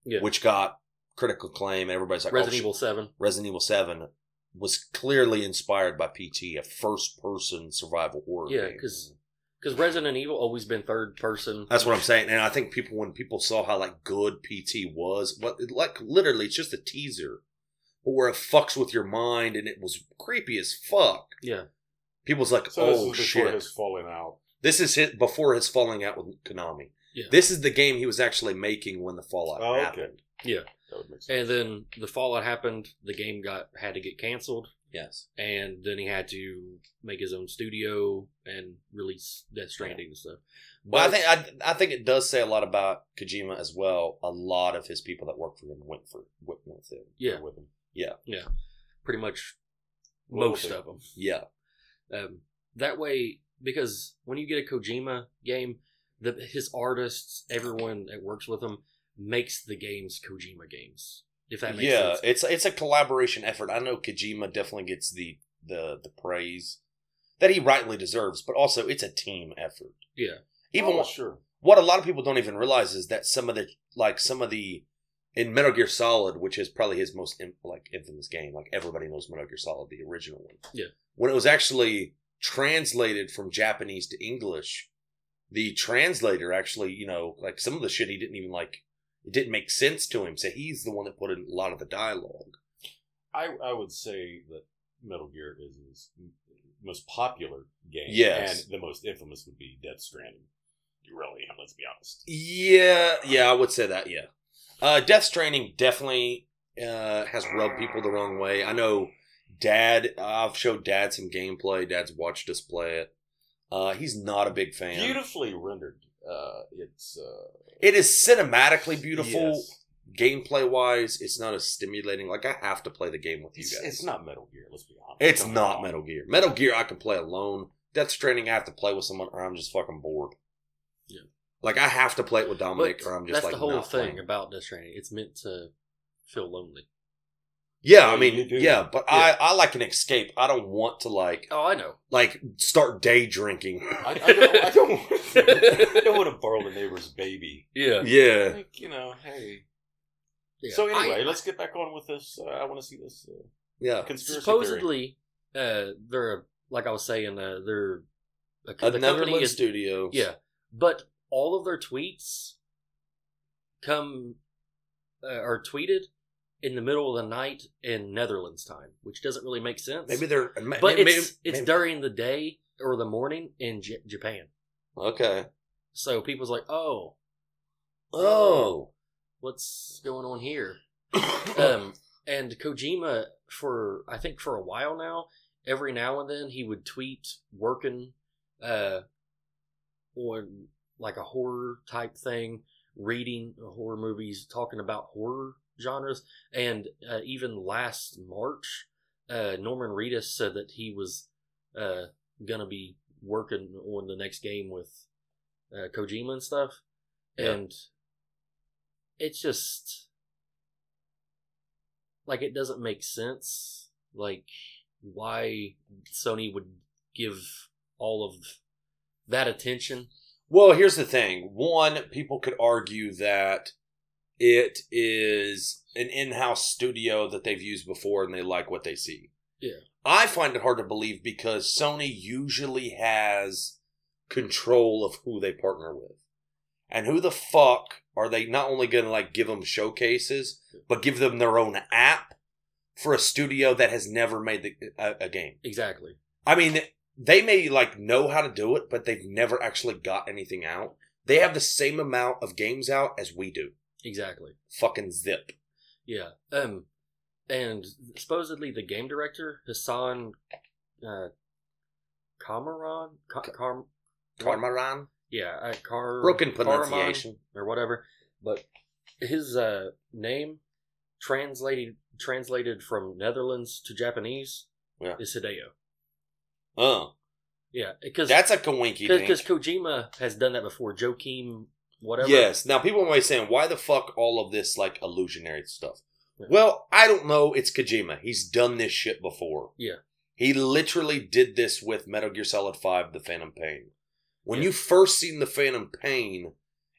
Speaker 2: Yeah.
Speaker 1: which got critical acclaim, everybody's like, oh,
Speaker 2: Resident
Speaker 1: oh,
Speaker 2: Evil Seven.
Speaker 1: Resident Evil Seven, was clearly inspired by PT, a first-person survival horror
Speaker 2: Yeah, because because Resident Evil always been third person.
Speaker 1: That's what I'm saying, and I think people when people saw how like good PT was, what like literally it's just a teaser, but where it fucks with your mind and it was creepy as fuck.
Speaker 2: Yeah,
Speaker 1: People's like,
Speaker 3: So this
Speaker 1: oh
Speaker 3: is
Speaker 1: shit,
Speaker 3: his falling out.
Speaker 1: this is hit before his falling out with Konami.
Speaker 2: Yeah.
Speaker 1: This is the game he was actually making when the fallout
Speaker 3: Oh, okay.
Speaker 1: happened.
Speaker 2: yeah.
Speaker 3: That would make sense.
Speaker 2: And then the Fallout happened. The game got had to get canceled,
Speaker 1: Yes,
Speaker 2: and then he had to make his own studio and release Death Stranding and stuff.
Speaker 1: but I think I, I think it does say a lot about Kojima as well. A lot of his people that work for him went for went with him.
Speaker 2: yeah,
Speaker 3: with him.
Speaker 2: pretty much
Speaker 3: Well,
Speaker 2: most of them.
Speaker 1: Yeah,
Speaker 2: Um, that way, because when you get a Kojima game, the his artists, everyone that works with him, makes the games Kojima games. If that makes
Speaker 1: yeah,
Speaker 2: sense.
Speaker 1: it's it's a collaboration effort. I know Kojima definitely gets the the the praise that he rightly deserves, but also it's a team effort.
Speaker 2: Yeah.
Speaker 1: Even
Speaker 3: oh,
Speaker 1: what,
Speaker 3: sure.
Speaker 1: what a lot of people don't even realize is that some of the like some of the in Metal Gear Solid, which is probably his most like infamous game, like everybody knows Metal Gear Solid, the original one.
Speaker 2: Yeah.
Speaker 1: When it was actually translated from Japanese to English, the translator actually, you know, like some of the shit he didn't even like. It didn't make sense to him, so he's the one that put in a lot of the dialogue.
Speaker 3: I I would say that Metal Gear is his most popular game.
Speaker 1: Yes.
Speaker 3: And the most infamous would be Death Stranding. You really, let's be honest.
Speaker 1: Yeah, yeah, I would say that. Yeah, uh, Death Stranding definitely uh, has rubbed people the wrong way. I know, Dad. I've showed Dad some gameplay. Dad's watched us play it. Uh, he's not a big fan.
Speaker 3: Beautifully rendered. Uh, it's uh,
Speaker 1: It is cinematically beautiful.
Speaker 3: yes.
Speaker 1: Gameplay wise, it's not as stimulating. Like I have to play the game with you
Speaker 3: It's,
Speaker 1: guys.
Speaker 3: it's not Metal Gear. Let's be honest.
Speaker 1: It's
Speaker 3: Don't
Speaker 1: not Metal. Gear. Metal Gear I can play alone. Death Stranding I have to play with someone, or I'm just fucking bored.
Speaker 2: Yeah.
Speaker 1: Like I have to play it with Dominic,
Speaker 2: But
Speaker 1: or I'm just
Speaker 2: that's
Speaker 1: like
Speaker 2: the whole thing
Speaker 1: playing.
Speaker 2: about Death Stranding. It's meant to feel lonely.
Speaker 1: Yeah,
Speaker 3: Yeah,
Speaker 1: I mean,
Speaker 3: you do.
Speaker 1: yeah, but I I like an escape. I don't want to like
Speaker 2: Oh, I know.
Speaker 1: like start day drinking.
Speaker 3: I, I don't. I don't, I don't want to borrow the neighbor's baby.
Speaker 2: Yeah.
Speaker 1: yeah,
Speaker 3: Like you know, hey.
Speaker 2: Yeah.
Speaker 3: So anyway,
Speaker 2: I-
Speaker 3: let's get back on with this. Uh, I want to see this uh,
Speaker 1: yeah.
Speaker 3: conspiracy theory.
Speaker 2: supposedly, uh, they're like I was saying, uh, they're a,
Speaker 1: A
Speaker 2: the company
Speaker 1: Netherlands
Speaker 2: is
Speaker 1: studio.
Speaker 2: yeah, but all of their tweets come uh, are tweeted in the middle of the night in Netherlands time, which doesn't really make sense.
Speaker 1: Maybe they're,
Speaker 2: but
Speaker 1: maybe,
Speaker 2: it's it's during the day or the morning in J- Japan.
Speaker 1: Okay.
Speaker 2: So people's like, oh,
Speaker 1: Oh.
Speaker 2: what's going on here? um, and Kojima for I think for a while now, every now and then he would tweet working uh on like a horror type thing, reading horror movies, talking about horror genres, and uh, even last March, uh, Norman Reedus said that he was uh gonna be working on the next game with uh, Kojima and stuff,
Speaker 1: Yeah.
Speaker 2: and it's just like it doesn't make sense like why sony would give all of that attention
Speaker 1: Well, here's the thing. One, people could argue that it is an in-house studio that they've used before and they like what they see.
Speaker 2: Yeah.
Speaker 1: I find it hard to believe because Sony usually has control of who they partner with. And who the fuck are they not only going to like give them showcases, but give them their own app for a studio that has never made the, a, a game?
Speaker 2: exactly
Speaker 1: I mean, they may like know how to do it, but they've never actually got anything out. They have the same amount of games out as we do.
Speaker 2: Exactly
Speaker 1: Fucking zip.
Speaker 2: yeah um and supposedly the game director hassan uh Kamaran, Ka- Car-
Speaker 1: Carmaran?
Speaker 2: yeah, uh, Car-
Speaker 1: Broken
Speaker 2: Karaman
Speaker 1: pronunciation.
Speaker 2: or whatever, but his uh, name translated translated from Netherlands to Japanese
Speaker 1: Yeah.
Speaker 2: is Hideo.
Speaker 1: Oh.
Speaker 2: Yeah, because
Speaker 1: That's a kawinky
Speaker 2: because. Kojima has done that before. Joakim, whatever.
Speaker 1: Yes. Now people might be saying, why the fuck all of this like illusionary stuff? Well, I don't know. It's Kojima. He's done this shit before.
Speaker 2: Yeah.
Speaker 1: He literally did this with Metal Gear Solid 5 The Phantom Pain. When
Speaker 2: Yeah.
Speaker 1: you first seen The Phantom Pain,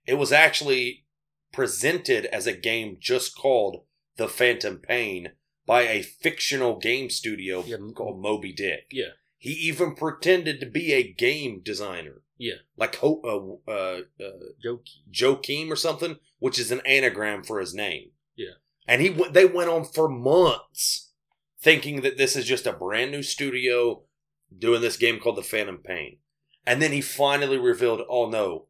Speaker 1: it was actually presented as a game just called The Phantom Pain by a fictional game studio
Speaker 2: Yeah,
Speaker 1: called Moby Dick.
Speaker 2: Yeah.
Speaker 1: He even pretended to be a game designer.
Speaker 2: Yeah.
Speaker 1: Like Ho- uh, uh, uh. Joakim or something, which is an anagram for his name.
Speaker 2: Yeah.
Speaker 1: And he went, they went on for months thinking that this is just a brand new studio doing this game called The Phantom Pain. And then he finally revealed, oh no,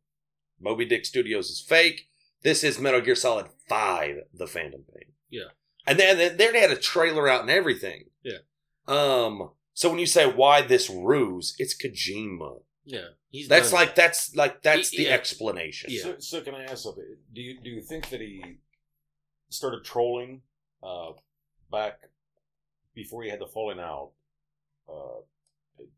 Speaker 1: Moby Dick Studios is fake. This is Metal Gear Solid 5, The Phantom Pain.
Speaker 2: Yeah.
Speaker 1: And then, then they had a trailer out and everything.
Speaker 2: Yeah.
Speaker 1: Um, so when you say why this ruse, it's Kojima.
Speaker 2: Yeah, he's
Speaker 1: That's
Speaker 2: done
Speaker 1: like that's like that's
Speaker 2: He-
Speaker 1: the
Speaker 2: yeah.
Speaker 1: explanation.
Speaker 2: Yeah.
Speaker 3: So, so can I ask something? Do you do you think that he started trolling uh, back before he had the falling out? Uh,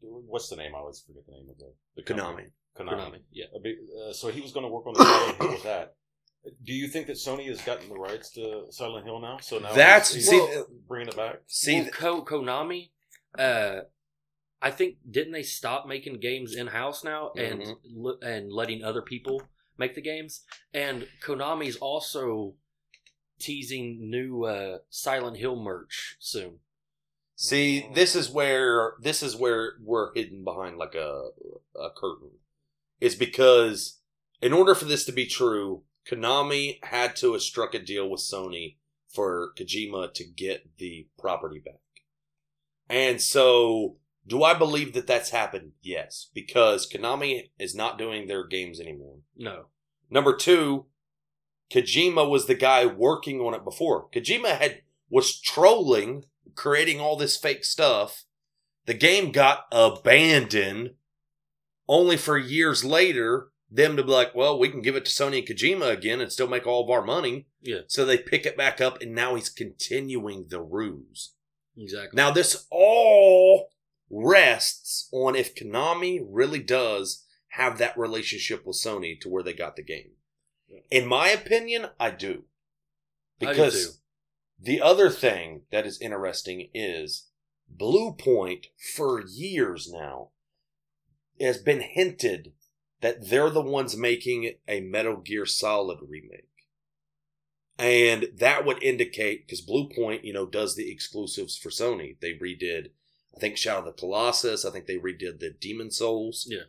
Speaker 3: what's the name? I always forget the name of the, the company.
Speaker 1: Konami.
Speaker 2: Konami. Yeah,
Speaker 3: uh, so he was going to work on the Silent Hill with that. Do you think that Sony has gotten the rights to Silent Hill now? So now
Speaker 1: That's
Speaker 3: he's,
Speaker 1: see,
Speaker 3: bringing it back.
Speaker 1: see,
Speaker 2: well, Ko- Konami. Uh, I think didn't they stop making games in house now and
Speaker 1: Mhm.
Speaker 2: and letting other people make the games? And Konami's also teasing new uh, Silent Hill merch soon.
Speaker 1: see, this is where this is where we're hidden behind like a a curtain. Is because in order for this to be true, Konami had to have struck a deal with Sony for Kojima to get the property back. And so, do I believe that that's happened? Yes, because Konami is not doing their games anymore.
Speaker 2: No,
Speaker 1: Number two, Kojima was the guy working on it before. Kojima had was trolling, creating all this fake stuff. The game got abandoned, only for years later them to be like, "Well, we can give it to Sony and Kojima again and still make all of our money."
Speaker 2: Yeah.
Speaker 1: So they pick it back up, and now he's continuing the ruse.
Speaker 2: exactly.
Speaker 1: Now, this all rests on if Konami really does have that relationship with Sony to where they got the game. In my opinion, I do.
Speaker 2: I do
Speaker 1: Because the other thing that is interesting is Bluepoint, for years now, has been hinted that they're the ones making a Metal Gear Solid remake. And that would indicate, because Bluepoint, you know, does the exclusives for Sony. They redid, I think, Shadow of the Colossus. I think they redid the Demon Souls.
Speaker 2: Yeah.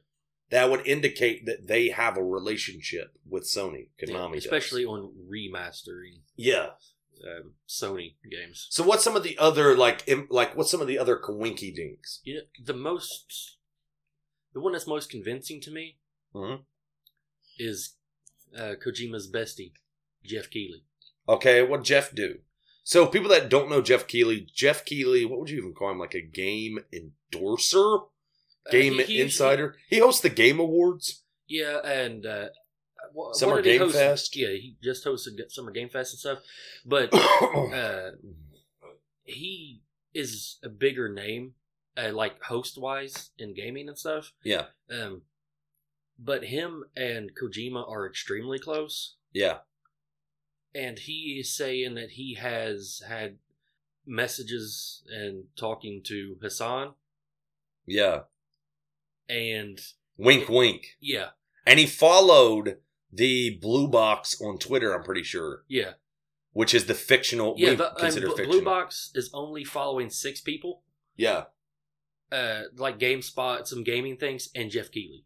Speaker 1: That would indicate that they have a relationship with Sony.
Speaker 2: Yeah,
Speaker 1: Konami does.
Speaker 2: especially on remastering
Speaker 1: Yeah.
Speaker 2: um, Sony games.
Speaker 1: So what's some of the other like im- like what's some of the other coinky dinks?
Speaker 2: You know, the most, the one that's most convincing to me
Speaker 1: Mhm.
Speaker 2: is uh, Kojima's bestie, Jeff Keighley.
Speaker 1: Okay, what Jeff do? So people that don't know Jeff Keighley, Jeff Keighley, what would you even call him? Like a game endorser,
Speaker 2: Uh,
Speaker 1: game
Speaker 2: he- he-
Speaker 1: insider. He hosts the Game Awards.
Speaker 2: Yeah, and uh, what,
Speaker 1: Summer
Speaker 2: what
Speaker 1: Game? Fest?
Speaker 2: Yeah, he just hosted Summer Game Fest and stuff. But uh, he is a bigger name, uh, like host wise in gaming and stuff.
Speaker 1: yeah,
Speaker 2: Um, but him and Kojima are extremely close,
Speaker 1: yeah.
Speaker 2: And he is saying that he has had messages and talking to Hassan,
Speaker 1: Yeah.
Speaker 2: and
Speaker 1: Wink, wink.
Speaker 2: yeah,
Speaker 1: And he followed the Blue Box on Twitter. I'm pretty sure,
Speaker 2: yeah,
Speaker 1: which is the fictional.
Speaker 2: yeah. The, and
Speaker 1: consider
Speaker 2: Bl-
Speaker 1: fictional.
Speaker 2: Blue Box is only following six people.
Speaker 1: Yeah.
Speaker 2: uh like GameSpot, some gaming things, and Jeff Keighley.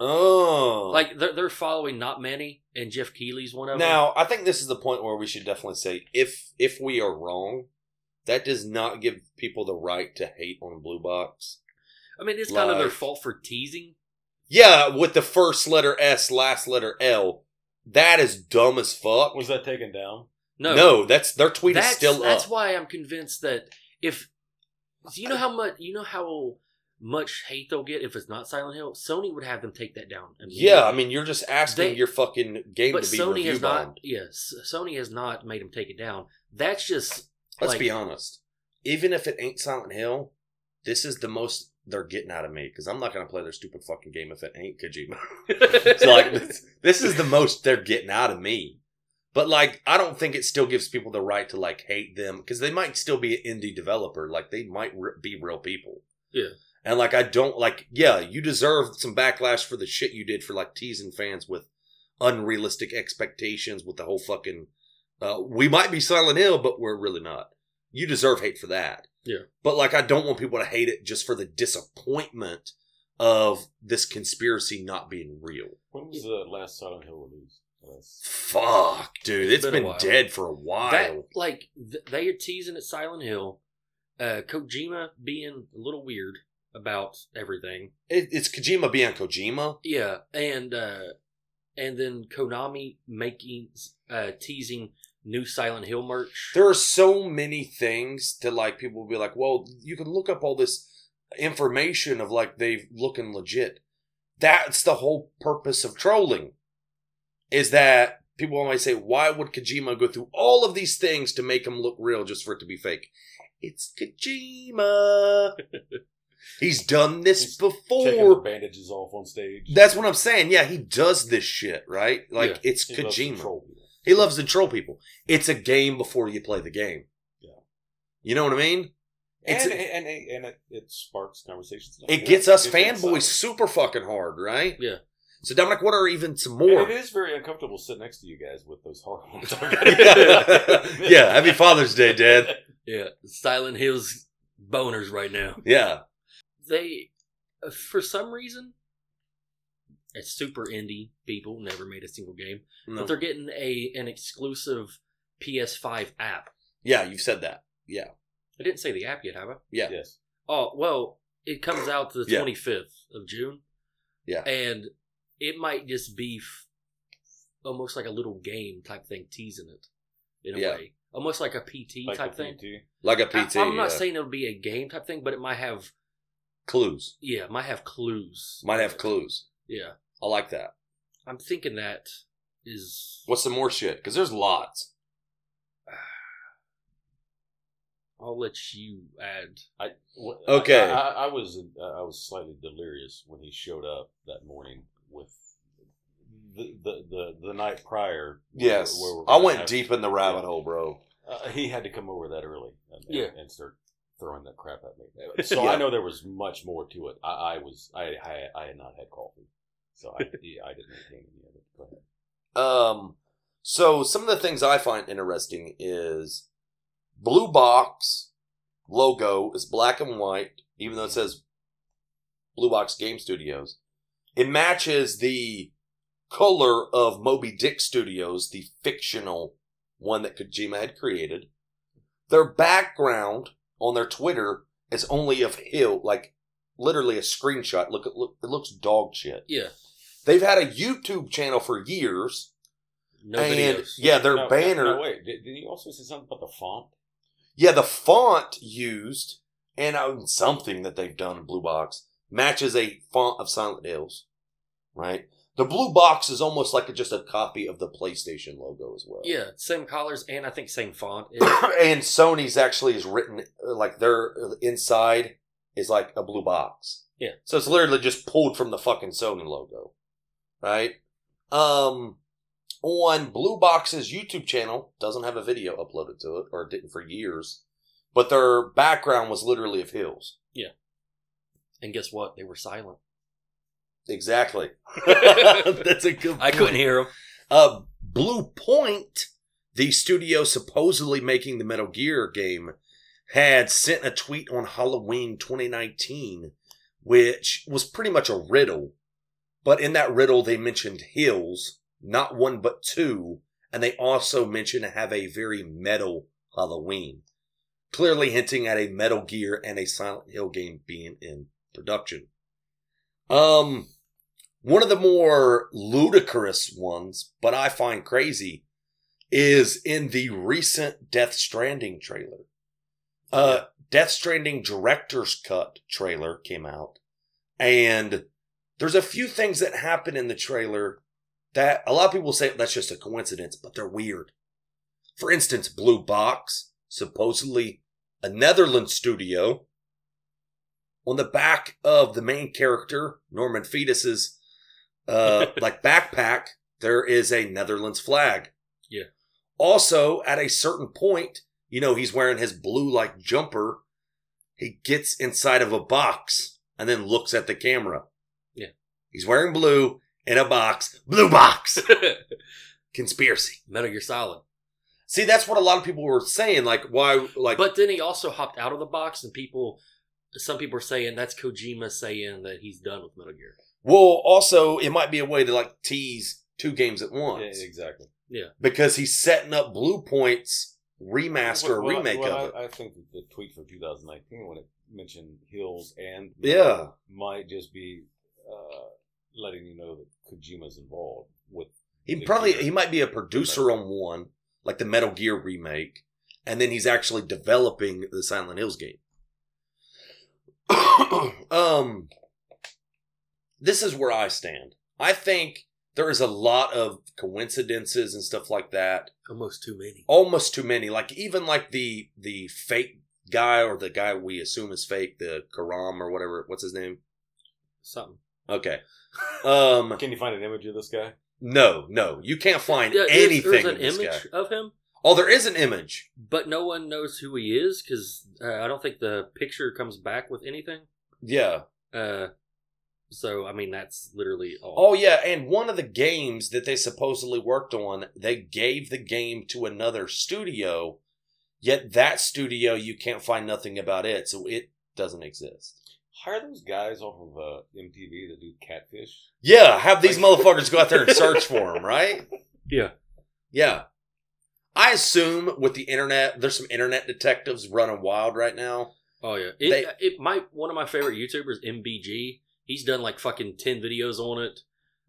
Speaker 1: Oh.
Speaker 2: Like they're they're following not many, and Jeff Keighley's one of them.
Speaker 1: Now, I think this is the point where we should definitely say if if we are wrong, that does not give people the right to hate on Blue Box.
Speaker 2: I mean, it's kind of their fault for teasing.
Speaker 1: Yeah, with the first letter S, last letter L, that is dumb as fuck.
Speaker 3: Was that taken down?
Speaker 2: No,
Speaker 1: No, that's their tweet
Speaker 2: that's
Speaker 1: is still
Speaker 2: that's
Speaker 1: up.
Speaker 2: why I'm convinced that if so you know how much you know how much hate they'll get if it's not Silent Hill, Sony would have them take that down.
Speaker 1: yeah, I mean, you're just asking
Speaker 2: They-
Speaker 1: your fucking game to be
Speaker 2: Sony
Speaker 1: review
Speaker 2: has
Speaker 1: bombed.
Speaker 2: not. Yes, Sony has not made them take it down. That's just
Speaker 1: Let's
Speaker 2: like-
Speaker 1: be honest. Even if it ain't Silent Hill, this is the most they're getting out of me because I'm not going to play their stupid fucking game if it ain't Kojima. it's like this, this is the most they're getting out of me But like, I don't think it still gives people the right to like hate them because they might still be an indie developer. Like they might re- be real people.
Speaker 2: Yeah.
Speaker 1: And like, I don't like. Yeah, you deserve some backlash for the shit you did for like teasing fans with unrealistic expectations with the whole fucking. Uh, we might be Silent Hill, but we're really not. You deserve hate for that.
Speaker 2: Yeah.
Speaker 1: But like, I don't want people to hate it just for the disappointment of this conspiracy not being real.
Speaker 3: When was the last Silent Hill released? Last-
Speaker 1: Fuck, dude,
Speaker 2: It's
Speaker 1: it's
Speaker 2: been
Speaker 1: been, dead for a while.
Speaker 2: That like th- they are teasing at Silent Hill, uh, Kojima being a little weird about everything.
Speaker 1: It, it's Kojima being Kojima.
Speaker 2: Yeah, and uh, and then Konami making uh, teasing new Silent Hill merch.
Speaker 1: There are so many things that like people will be like, well, you can look up all this information of like they looking legit. That's the whole purpose of trolling. Is that people might say, why would Kojima go through all of these things to make him look real just for it to be fake? It's Kojima. He's done this
Speaker 3: He's Taking the
Speaker 1: before.
Speaker 3: bandages off on stage.
Speaker 1: That's what I'm saying. Yeah, he does this shit, right? Like
Speaker 2: Yeah.
Speaker 1: it's
Speaker 3: He
Speaker 1: Kojima.
Speaker 3: troll people.
Speaker 1: He loves to troll people. It's a game before you play the game.
Speaker 3: Yeah.
Speaker 1: You know what I mean? It's-
Speaker 3: and, and, and, and it, it sparks conversations.
Speaker 1: It gets us fanboys super fucking hard, right?
Speaker 2: Yeah.
Speaker 1: So Dominic, what are even some
Speaker 3: And
Speaker 1: more?
Speaker 3: it is very uncomfortable sitting next to you guys with those hormones.
Speaker 1: yeah, happy Father's Day, Dad.
Speaker 2: Yeah, Silent Hill's boners right now.
Speaker 1: Yeah.
Speaker 2: They, uh, for some reason, it's super indie people never made a single game,
Speaker 1: No.
Speaker 2: but they're getting a an exclusive PS5 app.
Speaker 1: Yeah, you've said that. Yeah.
Speaker 2: I didn't say the app yet, have I?
Speaker 1: Yeah.
Speaker 3: Yes.
Speaker 2: Oh well, it comes out the
Speaker 1: Yeah.
Speaker 2: twenty fifth of June.
Speaker 1: Yeah.
Speaker 2: and it might just be f- almost like a little game type thing, teasing it in a
Speaker 1: Yeah.
Speaker 2: way, almost like a PT
Speaker 3: Like
Speaker 2: type
Speaker 3: the
Speaker 2: thing.
Speaker 3: PT.
Speaker 1: Like a PT.
Speaker 2: I'm not
Speaker 1: yeah.
Speaker 2: saying it'll be a game type thing, but it might have
Speaker 1: clues.
Speaker 2: yeah, might have clues.
Speaker 1: Might have clues.
Speaker 2: Yeah,
Speaker 1: I like that.
Speaker 2: I'm thinking that is
Speaker 1: What's some more shit? Because there's lots.
Speaker 2: I'll let you add.
Speaker 3: I, wh-
Speaker 1: Okay.
Speaker 3: I, I, I was uh, I was slightly delirious when he showed up that morning with the the the, the night prior.
Speaker 1: Yes.
Speaker 3: where we're
Speaker 1: I went
Speaker 3: have-
Speaker 1: deep in the rabbit hole, bro.
Speaker 3: Uh, he had to come over that early and, and,
Speaker 2: Yeah.
Speaker 3: and start throwing that crap at me. So
Speaker 1: Yeah.
Speaker 3: I know there was much more to it. I, I was I, I I had not had coffee, so I yeah, I didn't maintain any of it. Go ahead.
Speaker 1: Um, so some of the things I find interesting is Blue Box logo is black and white, even though it says Blue Box Game Studios. It matches the color of Moby Dick Studios, the fictional one that Kojima had created. Their background on their Twitter is only of hill, like literally a screenshot. Look, at look, it looks dog shit.
Speaker 2: Yeah,
Speaker 1: They've had a YouTube channel for years.
Speaker 2: no
Speaker 1: and
Speaker 2: videos.
Speaker 1: yeah, their
Speaker 3: No,
Speaker 1: banner.
Speaker 3: No, wait, did, did he also say something about the font?
Speaker 1: Yeah, the font used and uh, something that they've done in Blue Box matches a font of Silent Hills, right? The blue box is almost like a, just a copy of the PlayStation logo as well.
Speaker 2: yeah, same colors and I think same font.
Speaker 1: And Sony's actually is written like their inside is like a blue box.
Speaker 2: Yeah.
Speaker 1: So it's literally just pulled from the fucking Sony logo, right? Um, on Blue Box's YouTube channel doesn't have a video uploaded to it, or didn't for years, but their background was literally of hills. Yeah.
Speaker 2: And guess what? They were silent.
Speaker 1: Exactly. That's a good.
Speaker 2: I couldn't hear him.
Speaker 1: Uh, Blue Point, the studio supposedly making the Metal Gear game, had sent a tweet on Halloween 2019, which was pretty much a riddle. But in that riddle, they mentioned hills, not one but two, and they also mentioned to have a very metal Halloween, clearly hinting at a Metal Gear and a Silent Hill game being in production. Um, one of the more ludicrous ones, but I find crazy, is in the recent Death Stranding trailer. Uh, Death Stranding director's cut trailer came out, and there's a few things that happen in the trailer that a lot of people say that's just a coincidence, but they're weird. For instance, Blue Box, supposedly a Netherlands studio, on the back of the main character, Norman Fetus's uh, like backpack, there is a Netherlands flag.
Speaker 2: Yeah.
Speaker 1: Also, at a certain point, you know, he's wearing his blue like jumper. He gets inside of a box and then looks at the camera.
Speaker 2: Yeah.
Speaker 1: He's wearing blue in a box. Blue box. Conspiracy.
Speaker 2: Metal Gear Solid.
Speaker 1: See, that's what a lot of people were saying. Like, why? Like,
Speaker 2: But then he also hopped out of the box, and people, some people are saying that's Kojima saying that he's done with Metal Gear.
Speaker 1: Well, also, it might be a way to like tease two games at
Speaker 3: Yeah,
Speaker 1: once
Speaker 3: exactly. Yeah.
Speaker 1: Because he's setting up Bluepoint's remaster
Speaker 3: Well, well,
Speaker 1: remake
Speaker 3: well,
Speaker 1: of it.
Speaker 3: I, I think the tweet from 2019 when it mentioned Hills and
Speaker 1: Yeah.
Speaker 3: might just be uh, letting you know that Kojima's involved with.
Speaker 1: He probably
Speaker 3: Gear.
Speaker 1: he might be a producer on one, like the Metal Gear remake, and then he's actually developing the Silent Hills game. um, this is where I stand. I think there is a lot of coincidences and stuff like that.
Speaker 2: Almost too many.
Speaker 1: Almost too many. Like even like the the fake guy or the guy we assume is fake, the Karam or whatever. What's his name?
Speaker 2: Something.
Speaker 1: Okay. Um,
Speaker 3: Can you find an image of this guy?
Speaker 1: no, no, you can't find
Speaker 2: Yeah,
Speaker 1: anything
Speaker 2: There's
Speaker 1: of
Speaker 2: an
Speaker 1: this
Speaker 2: image
Speaker 1: guy.
Speaker 2: of him,
Speaker 1: Oh, there is an image.
Speaker 2: but no one knows who he is because uh, I don't think the picture comes back with anything.
Speaker 1: Yeah.
Speaker 2: Uh, so I mean that's literally all.
Speaker 1: Oh, yeah. And one of the games that they supposedly worked on, they gave the game to another studio, yet that studio, you can't find nothing about it. So it doesn't exist.
Speaker 3: Hire those guys off of uh, MTV that do catfish.
Speaker 1: Yeah. Have these motherfuckers go out there and search for them, right?
Speaker 2: Yeah.
Speaker 1: Yeah. I assume with the internet, there's some internet detectives running wild right now.
Speaker 2: Oh yeah. It,
Speaker 1: They-
Speaker 2: it my one of my favorite YouTubers, MBG. He's done like fucking ten videos on it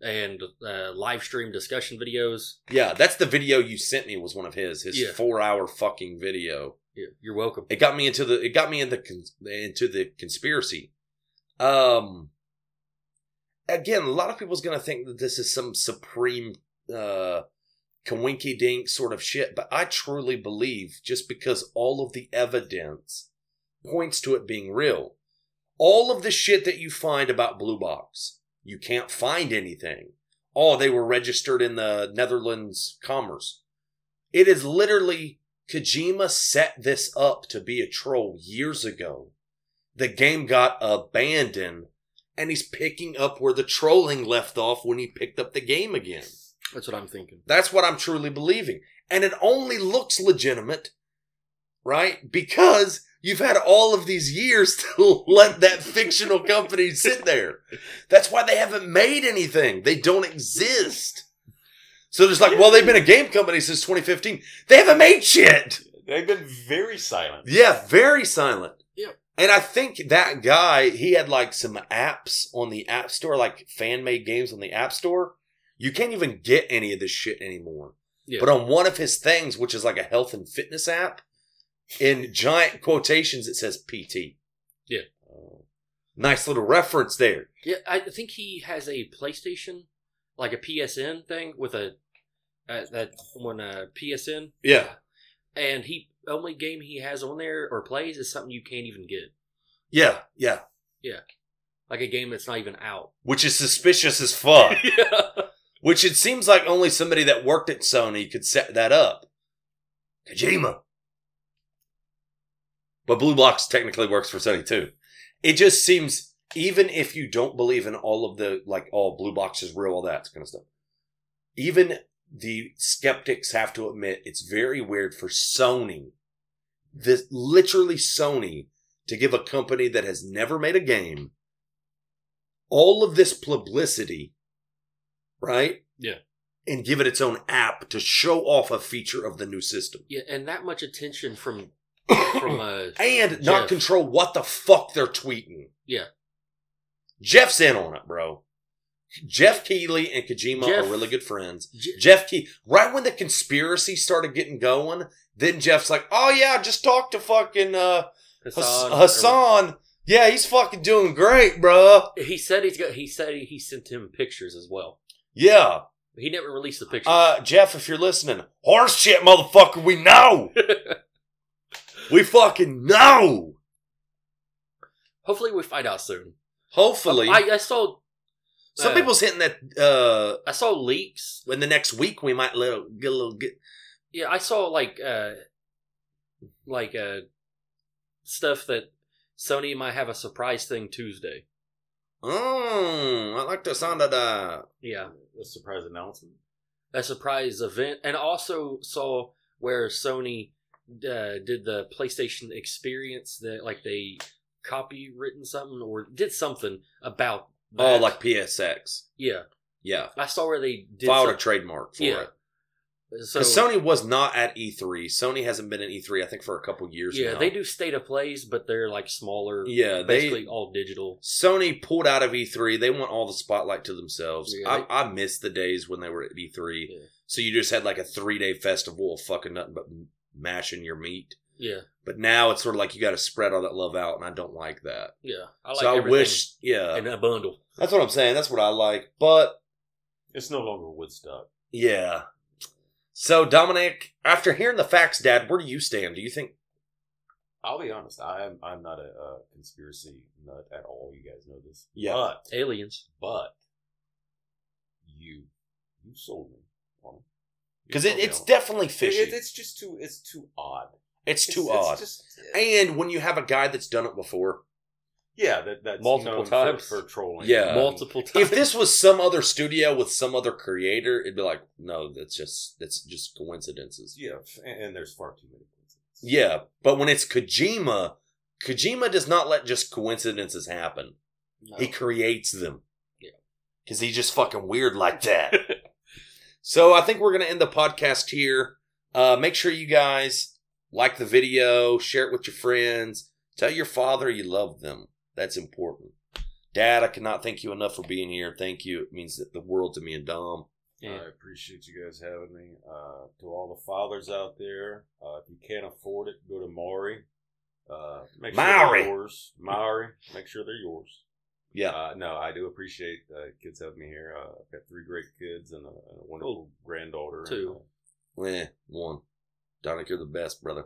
Speaker 2: and uh, live stream discussion videos.
Speaker 1: Yeah, that's the video you sent me was one of his, his
Speaker 2: Yeah.
Speaker 1: four hour fucking video.
Speaker 2: Yeah, you're welcome.
Speaker 1: It got me into the it got me into into the conspiracy. Um again, a lot of people's going to think that this is some supreme uh coinky dink sort of shit, but I truly believe just because all of the evidence points to it being real. All of the shit that you find about Blue Box, you can't find anything. Oh, they were registered in the Netherlands Commerce. It is literally Kojima set this up to be a troll years ago. The game got abandoned, and he's picking up where the trolling left off when he picked up the game again.
Speaker 2: That's what I'm thinking.
Speaker 1: That's what I'm truly believing. And it only looks legitimate, right? Because you've had all of these years to let that fictional company sit there. That's why they haven't made anything. They don't exist. So there's like, well, they've been a game company since 2015. They haven't made shit.
Speaker 3: They've been very silent.
Speaker 1: Yeah, very silent.
Speaker 2: Yeah.
Speaker 1: And I think that guy, he had like some apps on the App Store, like fan made games on the App Store. You can't even get any of this shit anymore.
Speaker 2: Yeah.
Speaker 1: But on one of his things, which is like a health and fitness app, in giant quotations, it says PT.
Speaker 2: Yeah.
Speaker 1: Oh. Nice little reference there.
Speaker 2: Yeah, I think he has a PlayStation, like a PSN thing with a uh, that one uh, PSN,
Speaker 1: Yeah.
Speaker 2: and he only game he has on there or plays is something you can't even get,
Speaker 1: Yeah, Yeah. Yeah.
Speaker 2: like a game that's not even out.
Speaker 1: Which is suspicious as fuck.
Speaker 2: yeah.
Speaker 1: Which it seems like only somebody that worked at Sony could set that up. Kojima. But Blue Box technically works for Sony too. It just seems, even if you don't believe in all of the, like, all Blue Box is real, all that kind of stuff, even the skeptics have to admit it's very weird for Sony, this literally Sony, to give a company that has never made a game all of this publicity right?
Speaker 2: Yeah.
Speaker 1: And give it its own app to show off a feature of the new system.
Speaker 2: yeah, and that much attention from from uh,
Speaker 1: and not control what the fuck they're tweeting.
Speaker 2: Yeah.
Speaker 1: Jeff's in on it, bro. Jeff Keighley and Kojima
Speaker 2: Jeff-
Speaker 1: are really good friends.
Speaker 2: J-
Speaker 1: Jeff Key, right when the conspiracy started getting going, then Jeff's like, "Oh yeah, just talk to fucking uh, Hass-
Speaker 2: Hassan.
Speaker 1: Hassan. Yeah, he's fucking doing great, bro.
Speaker 2: He said he's got. He said he sent him pictures as well.
Speaker 1: Yeah,
Speaker 2: He never released the pictures.
Speaker 1: uh, Jeff, if you're listening, horse shit, motherfucker, we know, we fucking know.
Speaker 2: Hopefully, we find out soon.
Speaker 1: Hopefully,
Speaker 2: I, I saw.
Speaker 1: some
Speaker 2: uh,
Speaker 1: people's hitting that uh
Speaker 2: I saw leaks.
Speaker 1: in the next week we might little get a little get
Speaker 2: Yeah, I saw like uh like uh stuff that Sony might have a surprise thing Tuesday.
Speaker 1: Oh, I like the sound of that.
Speaker 2: Yeah.
Speaker 3: A surprise announcement.
Speaker 2: A surprise event and also saw where Sony uh, did the PlayStation experience that like they copywritten something or did something about
Speaker 1: Oh, like PSX.
Speaker 2: yeah.
Speaker 1: Yeah.
Speaker 2: I saw where they did
Speaker 1: Filed a trademark for
Speaker 2: Yeah.
Speaker 1: it.
Speaker 2: so
Speaker 1: Sony was not at E3. Sony hasn't been at E3, I think, for a couple years
Speaker 2: yeah,
Speaker 1: now.
Speaker 2: they do state of plays, but they're like smaller.
Speaker 1: Yeah, they
Speaker 2: basically all digital.
Speaker 1: Sony pulled out of E3. They want all the spotlight to themselves.
Speaker 2: Yeah,
Speaker 1: I, I miss the days when they were at E3.
Speaker 2: Yeah.
Speaker 1: So you just had like a three day festival of fucking nothing but mashing your meat.
Speaker 2: Yeah,
Speaker 1: But now it's sort of like you got to spread all that love out, and I don't like that.
Speaker 2: yeah. I like
Speaker 1: so I wish, yeah,
Speaker 2: in a bundle.
Speaker 1: that's what I'm saying. That's what I like. But
Speaker 3: It's no longer Woodstock.
Speaker 1: yeah. So Dominic, after hearing the facts, Dad, where do you stand? Do you think?
Speaker 3: I'll be honest. I'm I'm not a, uh conspiracy nut at all. You guys know this.
Speaker 1: Yeah.
Speaker 3: But
Speaker 2: Aliens.
Speaker 3: but you you sold me. On it. You
Speaker 1: Because it, it's definitely fishy.
Speaker 3: It- it's just too it's too odd.
Speaker 1: it's too
Speaker 3: It's- it's
Speaker 1: odd.
Speaker 3: just-
Speaker 1: and when you have a guy that's done it before,
Speaker 3: yeah, that that's
Speaker 2: Multiple
Speaker 3: known for-
Speaker 2: times.
Speaker 3: for, trolling.
Speaker 1: Yeah.
Speaker 2: Multiple times.
Speaker 1: if this was some other studio with some other creator, it'd be like, no, that's just that's just coincidences.
Speaker 3: yeah, and, and there's far too many coincidences.
Speaker 1: Yeah, but when it's Kojima, Kojima does not let just coincidences happen.
Speaker 2: No.
Speaker 1: He creates them.
Speaker 2: Yeah.
Speaker 1: Because he's just fucking weird like that. so I think we're going to end the podcast here. Uh, make sure you guys like the video, share it with your friends, tell your father you love them. That's important. Dad, I cannot thank you enough for being here. Thank you. It means the world to me and Dom.
Speaker 2: Yeah.
Speaker 3: I appreciate you guys having me. Uh, to all the fathers out there, uh, if you can't afford it, go to Maury. Uh, make sure
Speaker 1: Maury.
Speaker 3: they're yours. Maury. Make sure they're yours.
Speaker 1: Yeah.
Speaker 3: Uh, no, I do appreciate uh, kids having me here. Uh, I've got three great kids and a, and a wonderful granddaughter. and,
Speaker 2: two.
Speaker 3: uh,
Speaker 1: Eh, one. Dominic, you're the best, brother.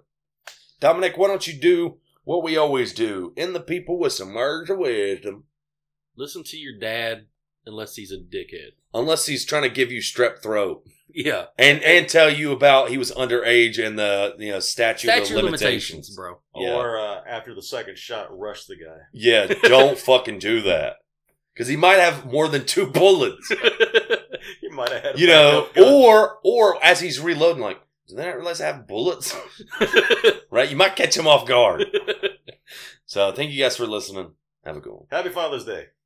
Speaker 1: Dominic, why don't you do what we always do? In the people with some words of wisdom.
Speaker 2: Listen to your dad unless he's a dickhead.
Speaker 1: Unless he's trying to give you strep throat.
Speaker 2: Yeah.
Speaker 1: And and tell you about he was underage and the you know statute,
Speaker 2: Statute
Speaker 1: of
Speaker 2: of
Speaker 1: limitations.
Speaker 2: limitations, bro.
Speaker 1: Yeah.
Speaker 3: Or uh, after the second shot, rush the guy.
Speaker 1: Yeah, don't fucking do that. Because he might have more than two bullets.
Speaker 3: you might have had.
Speaker 1: You know, or or as he's reloading, like, did I not realize I have bullets? right? You might catch him off guard. So thank you guys for listening. Have a good one.
Speaker 3: Happy Father's Day.